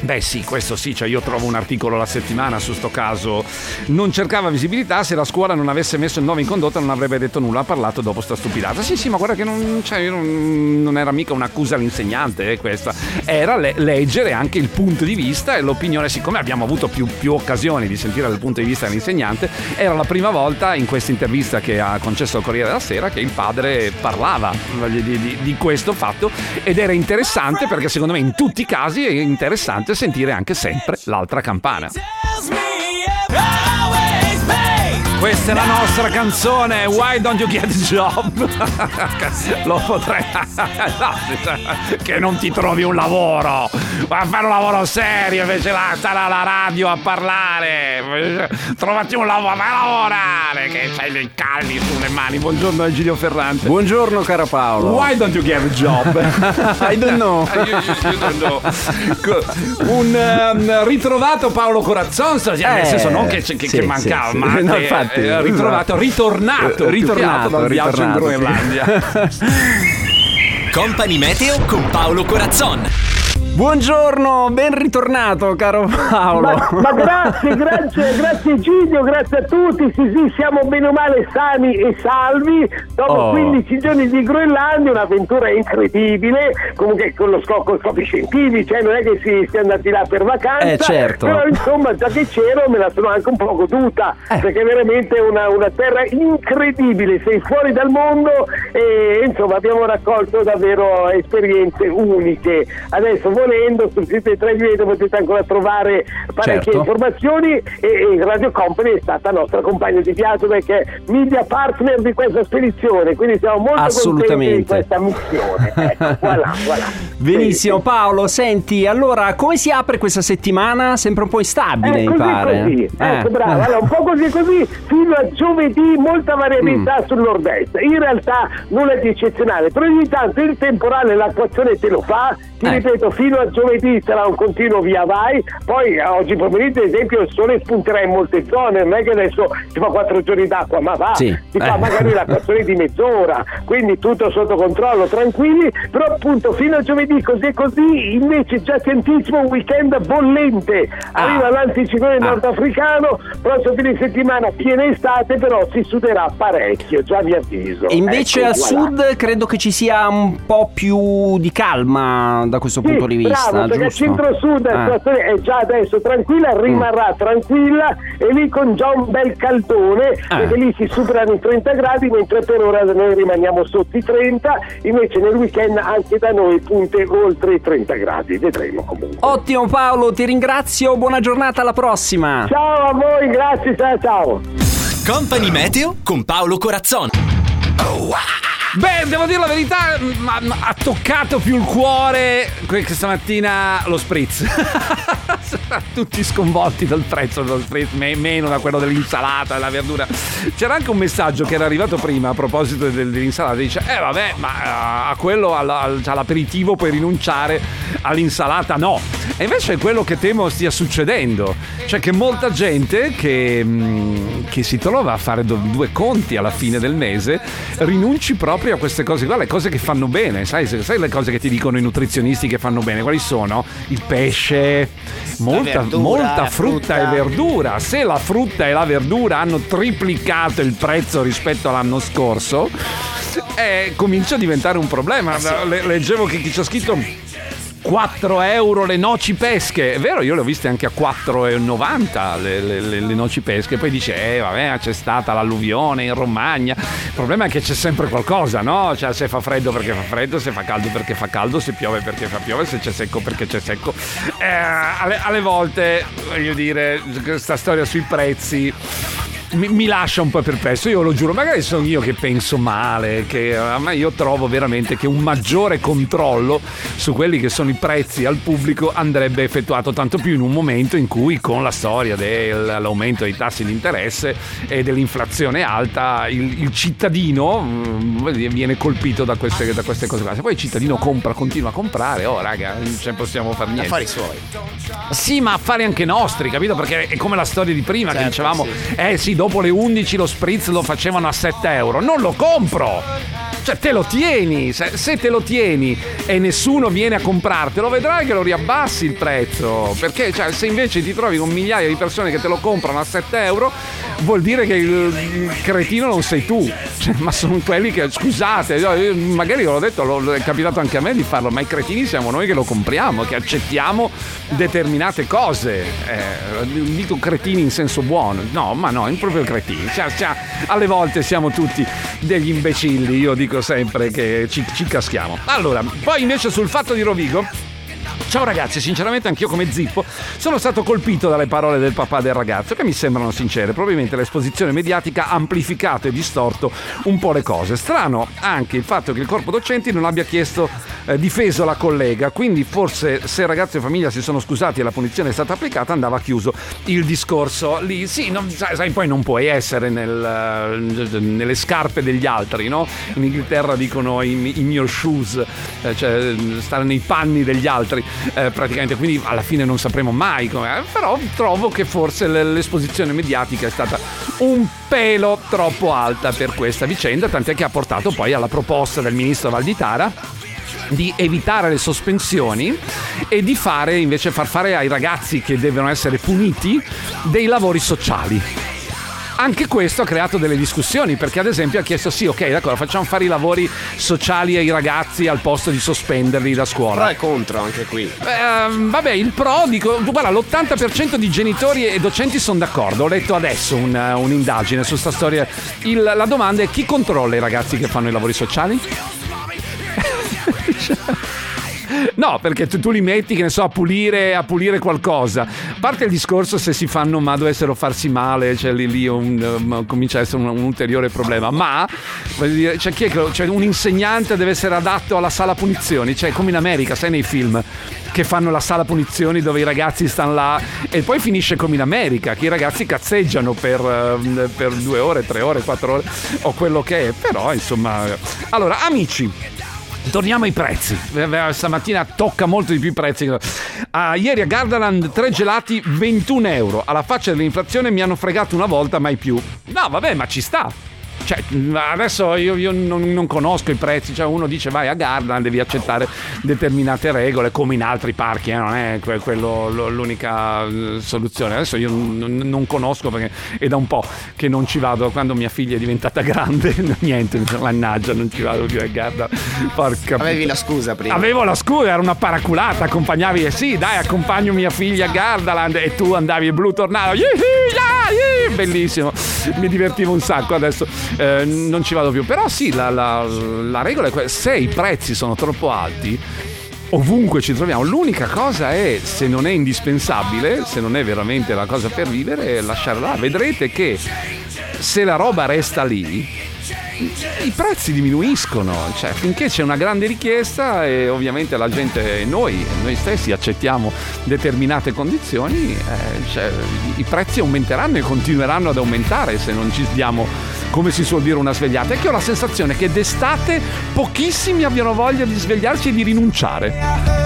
Beh sì, questo sì, cioè io trovo un articolo alla settimana su sto caso. Non cercava visibilità, se la scuola non avesse messo il 9 in condotta non avrebbe detto nulla, ha parlato dopo sta stupidata. Sì, sì, ma guarda che non, cioè, io non, non era mica un'accusa all'insegnante eh, questa, era le- leggere anche il punto di vista e l'opinione, siccome abbiamo avuto più, più occasioni di sentire dal punto di vista dell'insegnante, era la prima volta in questa intervista che ha concesso al Corriere della Sera che il padre parlava di, di- di questo fatto ed era interessante perché secondo me in tutti i casi è interessante sentire anche sempre l'altra campana. Questa è la nostra canzone Why Don't You Get a Job? Lo potrei Che non ti trovi un lavoro Va a fare un lavoro serio Invece là stare alla radio a parlare Trovati un lavoro Vai a lavorare Che c'hai dei calli sulle mani Buongiorno Egidio Ferrante Buongiorno caro Paolo. Why don't you get a job? I don't know. Eh, io- io- io don't know. Un ehm, ritrovato Paolo Corazzon, cioè, nel Eh, senso non che, che- che sì, mancava, sì, sì. ma No, infatti, eh, ritrovato, esatto. ritornato, Eh, ritornato, altro dal viaggio in ritornato, sì. Groenlandia. Company Meteo con Paolo Corazzon. Buongiorno, ben ritornato caro Paolo. Ma, ma grazie, grazie, grazie Giglio, grazie a tutti. Sì, sì, siamo bene o male sani e salvi. Dopo Oh. 15 giorni di Groenlandia, un'avventura incredibile. Comunque con lo scopo, scopi scientifici, cioè non è che si sia andati là per vacanza. Eh, certo. Però insomma, già che c'ero, me la sono anche un po' goduta. Eh. Perché è veramente una, una terra incredibile. Sei fuori dal mondo e insomma abbiamo raccolto davvero esperienze uniche. Adesso volendo sul sito di Treviso potete ancora trovare parecchie Certo. informazioni e, e Radio Company è stata nostra compagna di viaggio perché è media partner di questa spedizione, quindi siamo molto contenti di questa missione. Ecco, voilà, voilà. Benissimo Paolo, senti, allora come si apre questa settimana? Sempre un po' instabile Eh, mi pare. così, Eh. ecco bravo, allora un po' così così fino a giovedì molta Mm. variabilità sul nord-est, in realtà nulla di eccezionale, però ogni tanto il temporale l'acquazione te lo fa ti Eh. ripeto, fino a giovedì sarà un continuo via vai, poi eh, oggi pomeriggio, ad esempio, il sole spunterà in molte zone, non è che adesso si fa quattro giorni d'acqua, ma va, Sì. si fa Eh. magari l'acquazione di mezz'ora, quindi tutto sotto controllo, tranquilli, però appunto fino a giovedì così e così, invece già si anticipa un weekend bollente, Ah. arriva l'anticiclone nordafricano, prossimo fine settimana piena estate, però si suderà parecchio, già vi avviso. E invece Ecco, al voilà. sud credo che ci sia un po' più di calma da questo punto di vista, bravo, perché il giusto? centro-sud la Ah. situazione è già adesso tranquilla, rimarrà tranquilla e lì con già un bel caldone, Ah. perché lì si superano i 30 gradi, mentre per ora noi rimaniamo sotto i 30, invece nel weekend anche da noi punte oltre i 30 gradi, vedremo comunque. Ottimo Paolo, ti ringrazio, buona giornata, alla prossima. Ciao a voi, grazie, ciao ciao. Company Meteo con Paolo Corazzoni. Beh, devo dire la verità, ma ma ha toccato più il cuore que- questa mattina lo spritz. Tutti sconvolti dal prezzo dello spritz, me- meno da quello dell'insalata, della verdura. C'era anche un messaggio che era arrivato prima a proposito del- dell'insalata. Dice, eh vabbè, ma eh, a quello, alla- al- all'aperitivo puoi rinunciare, all'insalata no. E invece è quello che temo stia succedendo. Cioè che molta gente che, mm, che si trova a fare due conti alla fine del mese rinunci proprio a queste cose qua, le cose che fanno bene. Sai, sai le cose che ti dicono i nutrizionisti che fanno bene? Quali sono? Il pesce, molta, verdura, molta frutta, frutta. e verdura. Se la frutta e la verdura hanno triplicato il prezzo rispetto all'anno scorso, eh, comincia a diventare un problema. Le- leggevo che chi c'è scritto 4 euro le noci pesche. È vero, io le ho viste anche a 4,90 le, le, le- le noci pesche. Poi dice, eh, vabbè, c'è stata l'alluvione in Romagna. Il problema è che c'è sempre qualcosa, no? Cioè, se fa freddo perché fa freddo, se fa caldo perché fa caldo, se piove perché fa piove, se c'è secco perché c'è secco. Eh, alle, alle volte, voglio dire, questa storia sui prezzi. Mi, mi lascia un po' perplesso, io lo giuro, magari sono io che penso male, che a me io trovo veramente che un maggiore controllo su quelli che sono i prezzi al pubblico andrebbe effettuato tanto più in un momento in cui con la storia dell'aumento dei tassi di interesse e dell'inflazione alta il, il cittadino mm, viene colpito da queste, da queste cose qua. Se poi il cittadino compra, continua a comprare, oh raga, non ce ne possiamo fare niente. Affari suoi. Sì, ma affari anche nostri, capito? Perché è come la storia di prima che Certo, dicevamo, sì. eh sì, dopo le 11 lo spritz lo facevano a 7 euro. Non lo compro! Cioè, te lo tieni, se, se te lo tieni e nessuno viene a comprartelo, vedrai che lo riabbassi il prezzo. Perché cioè, se invece ti trovi con migliaia di persone che te lo comprano a 7 euro, vuol dire che il, cretino non sei tu. Cioè, ma sono quelli che, scusate, magari l'ho detto, lo- è capitato anche a me di farlo, ma i cretini siamo noi che lo compriamo, che accettiamo determinate cose. Eh, dico cretini in senso buono, no, ma no, proprio cretini. Cioè, cioè, alle volte siamo tutti degli imbecilli, io dico sempre che ci, ci caschiamo. Allora, poi invece sul fatto di Rovigo. Ciao ragazzi, sinceramente anch'io come Zippo sono stato colpito dalle parole del papà del ragazzo che mi sembrano sincere. Probabilmente l'esposizione mediatica ha amplificato e distorto un po' le cose. Strano anche il fatto che il corpo docenti non abbia chiesto eh, difeso la collega, quindi forse se ragazzo e famiglia si sono scusati e la punizione è stata applicata andava chiuso il discorso lì. Sì, non- sai, poi non puoi essere nel, eh, nelle scarpe degli altri, no? In Inghilterra dicono in, in your shoes, eh, cioè stare nei panni degli altri eh, praticamente, quindi alla fine non sapremo mai come, però trovo che forse l'esposizione mediatica è stata un pelo troppo alta per questa vicenda, tant'è che ha portato poi alla proposta del ministro Valditara di evitare le sospensioni e di fare invece far fare ai ragazzi che devono essere puniti dei lavori sociali. Anche questo ha creato delle discussioni perché ad esempio ha chiesto sì ok d'accordo facciamo fare i lavori sociali ai ragazzi al posto di sospenderli da scuola. Pro e contro anche qui. Ehm, vabbè, il pro, dico, guarda, l'80% di genitori e docenti sono d'accordo. Ho letto adesso un- un'indagine su sta storia. Il- la domanda è chi controlla i ragazzi che fanno i lavori sociali? No, perché tu, tu li metti, che ne so, a pulire, a pulire qualcosa. A parte il discorso se si fanno ma dovessero farsi male, cioè lì, lì un- um, comincia a essere un, un ulteriore problema. Ma dire, cioè, che- cioè, un insegnante deve essere adatto alla sala punizioni, cioè come in America, sai nei film che fanno la sala punizioni dove i ragazzi stanno là e poi finisce come in America, che i ragazzi cazzeggiano per, ehm, per due ore, tre ore, quattro ore o quello che è. Però insomma, allora amici. Torniamo ai prezzi. Stamattina tocca molto di più i prezzi. Ah, ieri a Gardaland tre gelati 21 euro. Alla faccia dell'inflazione mi hanno fregato una volta, mai più. No, vabbè, ma ci sta. Cioè, adesso io, io non, non conosco i prezzi, cioè uno dice vai a Gardaland, devi accettare determinate regole, come in altri parchi, eh, non è que- quello lo- l'unica eh, soluzione. Adesso io non, non conosco perché è da un po' che non ci vado, quando mia figlia è diventata grande, niente, mannaggia, non ci vado più a Gardaland. Porca Avevi la scusa prima. Avevo la scusa, era una paraculata, accompagnavi e sì, dai, accompagno mia figlia a Gardaland e tu andavi blu. Yihi, ya, yi, Bellissimo, mi divertivo un sacco, adesso eh, non ci vado più. Però sì, la, la- la regola è quella, se i prezzi sono troppo alti, ovunque ci troviamo, l'unica cosa è, se non è indispensabile, se non è veramente la cosa per vivere, lasciarla. Vedrete che se la roba resta lì, i prezzi diminuiscono, cioè finché c'è una grande richiesta e ovviamente la gente, noi, noi stessi accettiamo determinate condizioni, eh, cioè, i prezzi aumenteranno e continueranno ad aumentare se non ci diamo, come si suol dire, una svegliata. E che ho la sensazione che d'estate pochissimi abbiano voglia di svegliarsi e di rinunciare.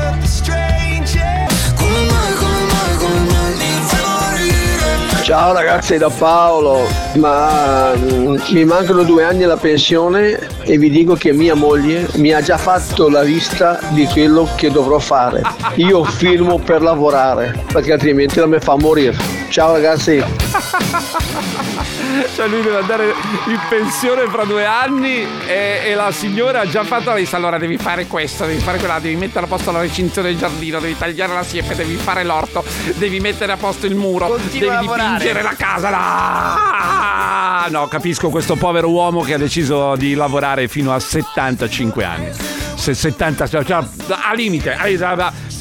Ciao ragazzi da Paolo, ma mm, mi mancano due anni alla pensione e vi dico che mia moglie mi ha già fatto la lista di quello che dovrò fare. Io firmo per lavorare perché altrimenti la mi fa morire. Ciao ragazzi. Cioè lui deve andare in pensione fra due anni e, e la signora ha già fatto la lista. Allora devi fare questo, devi fare quella, devi mettere a posto la recinzione del giardino, devi tagliare la siepe, devi fare l'orto, devi mettere a posto il muro, Continua devi dipingere la casa. Ah, no, capisco questo povero uomo che ha deciso di lavorare fino a 75 anni. Se 70, cioè, cioè, a limite,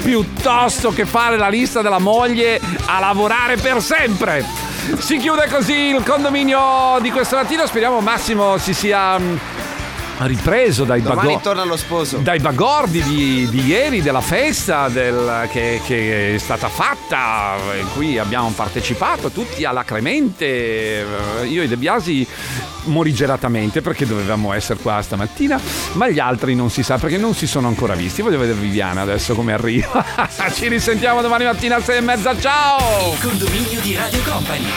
piuttosto che fare la lista della moglie a lavorare per sempre. Si chiude così il condominio di questa mattina. Speriamo Massimo si sia mm, ripreso dai sposo. Dai bagordi di, di ieri, della festa del- che, che è stata fatta, in cui abbiamo partecipato tutti alacremente. Eh, Io e De Biasi morigeratamente perché dovevamo essere qua stamattina, ma gli altri non si sa perché non si sono ancora visti. Voglio vedere Viviana adesso come arriva. Ci risentiamo domani mattina alle sei e mezza. Ciao! Il condominio di Radio Company.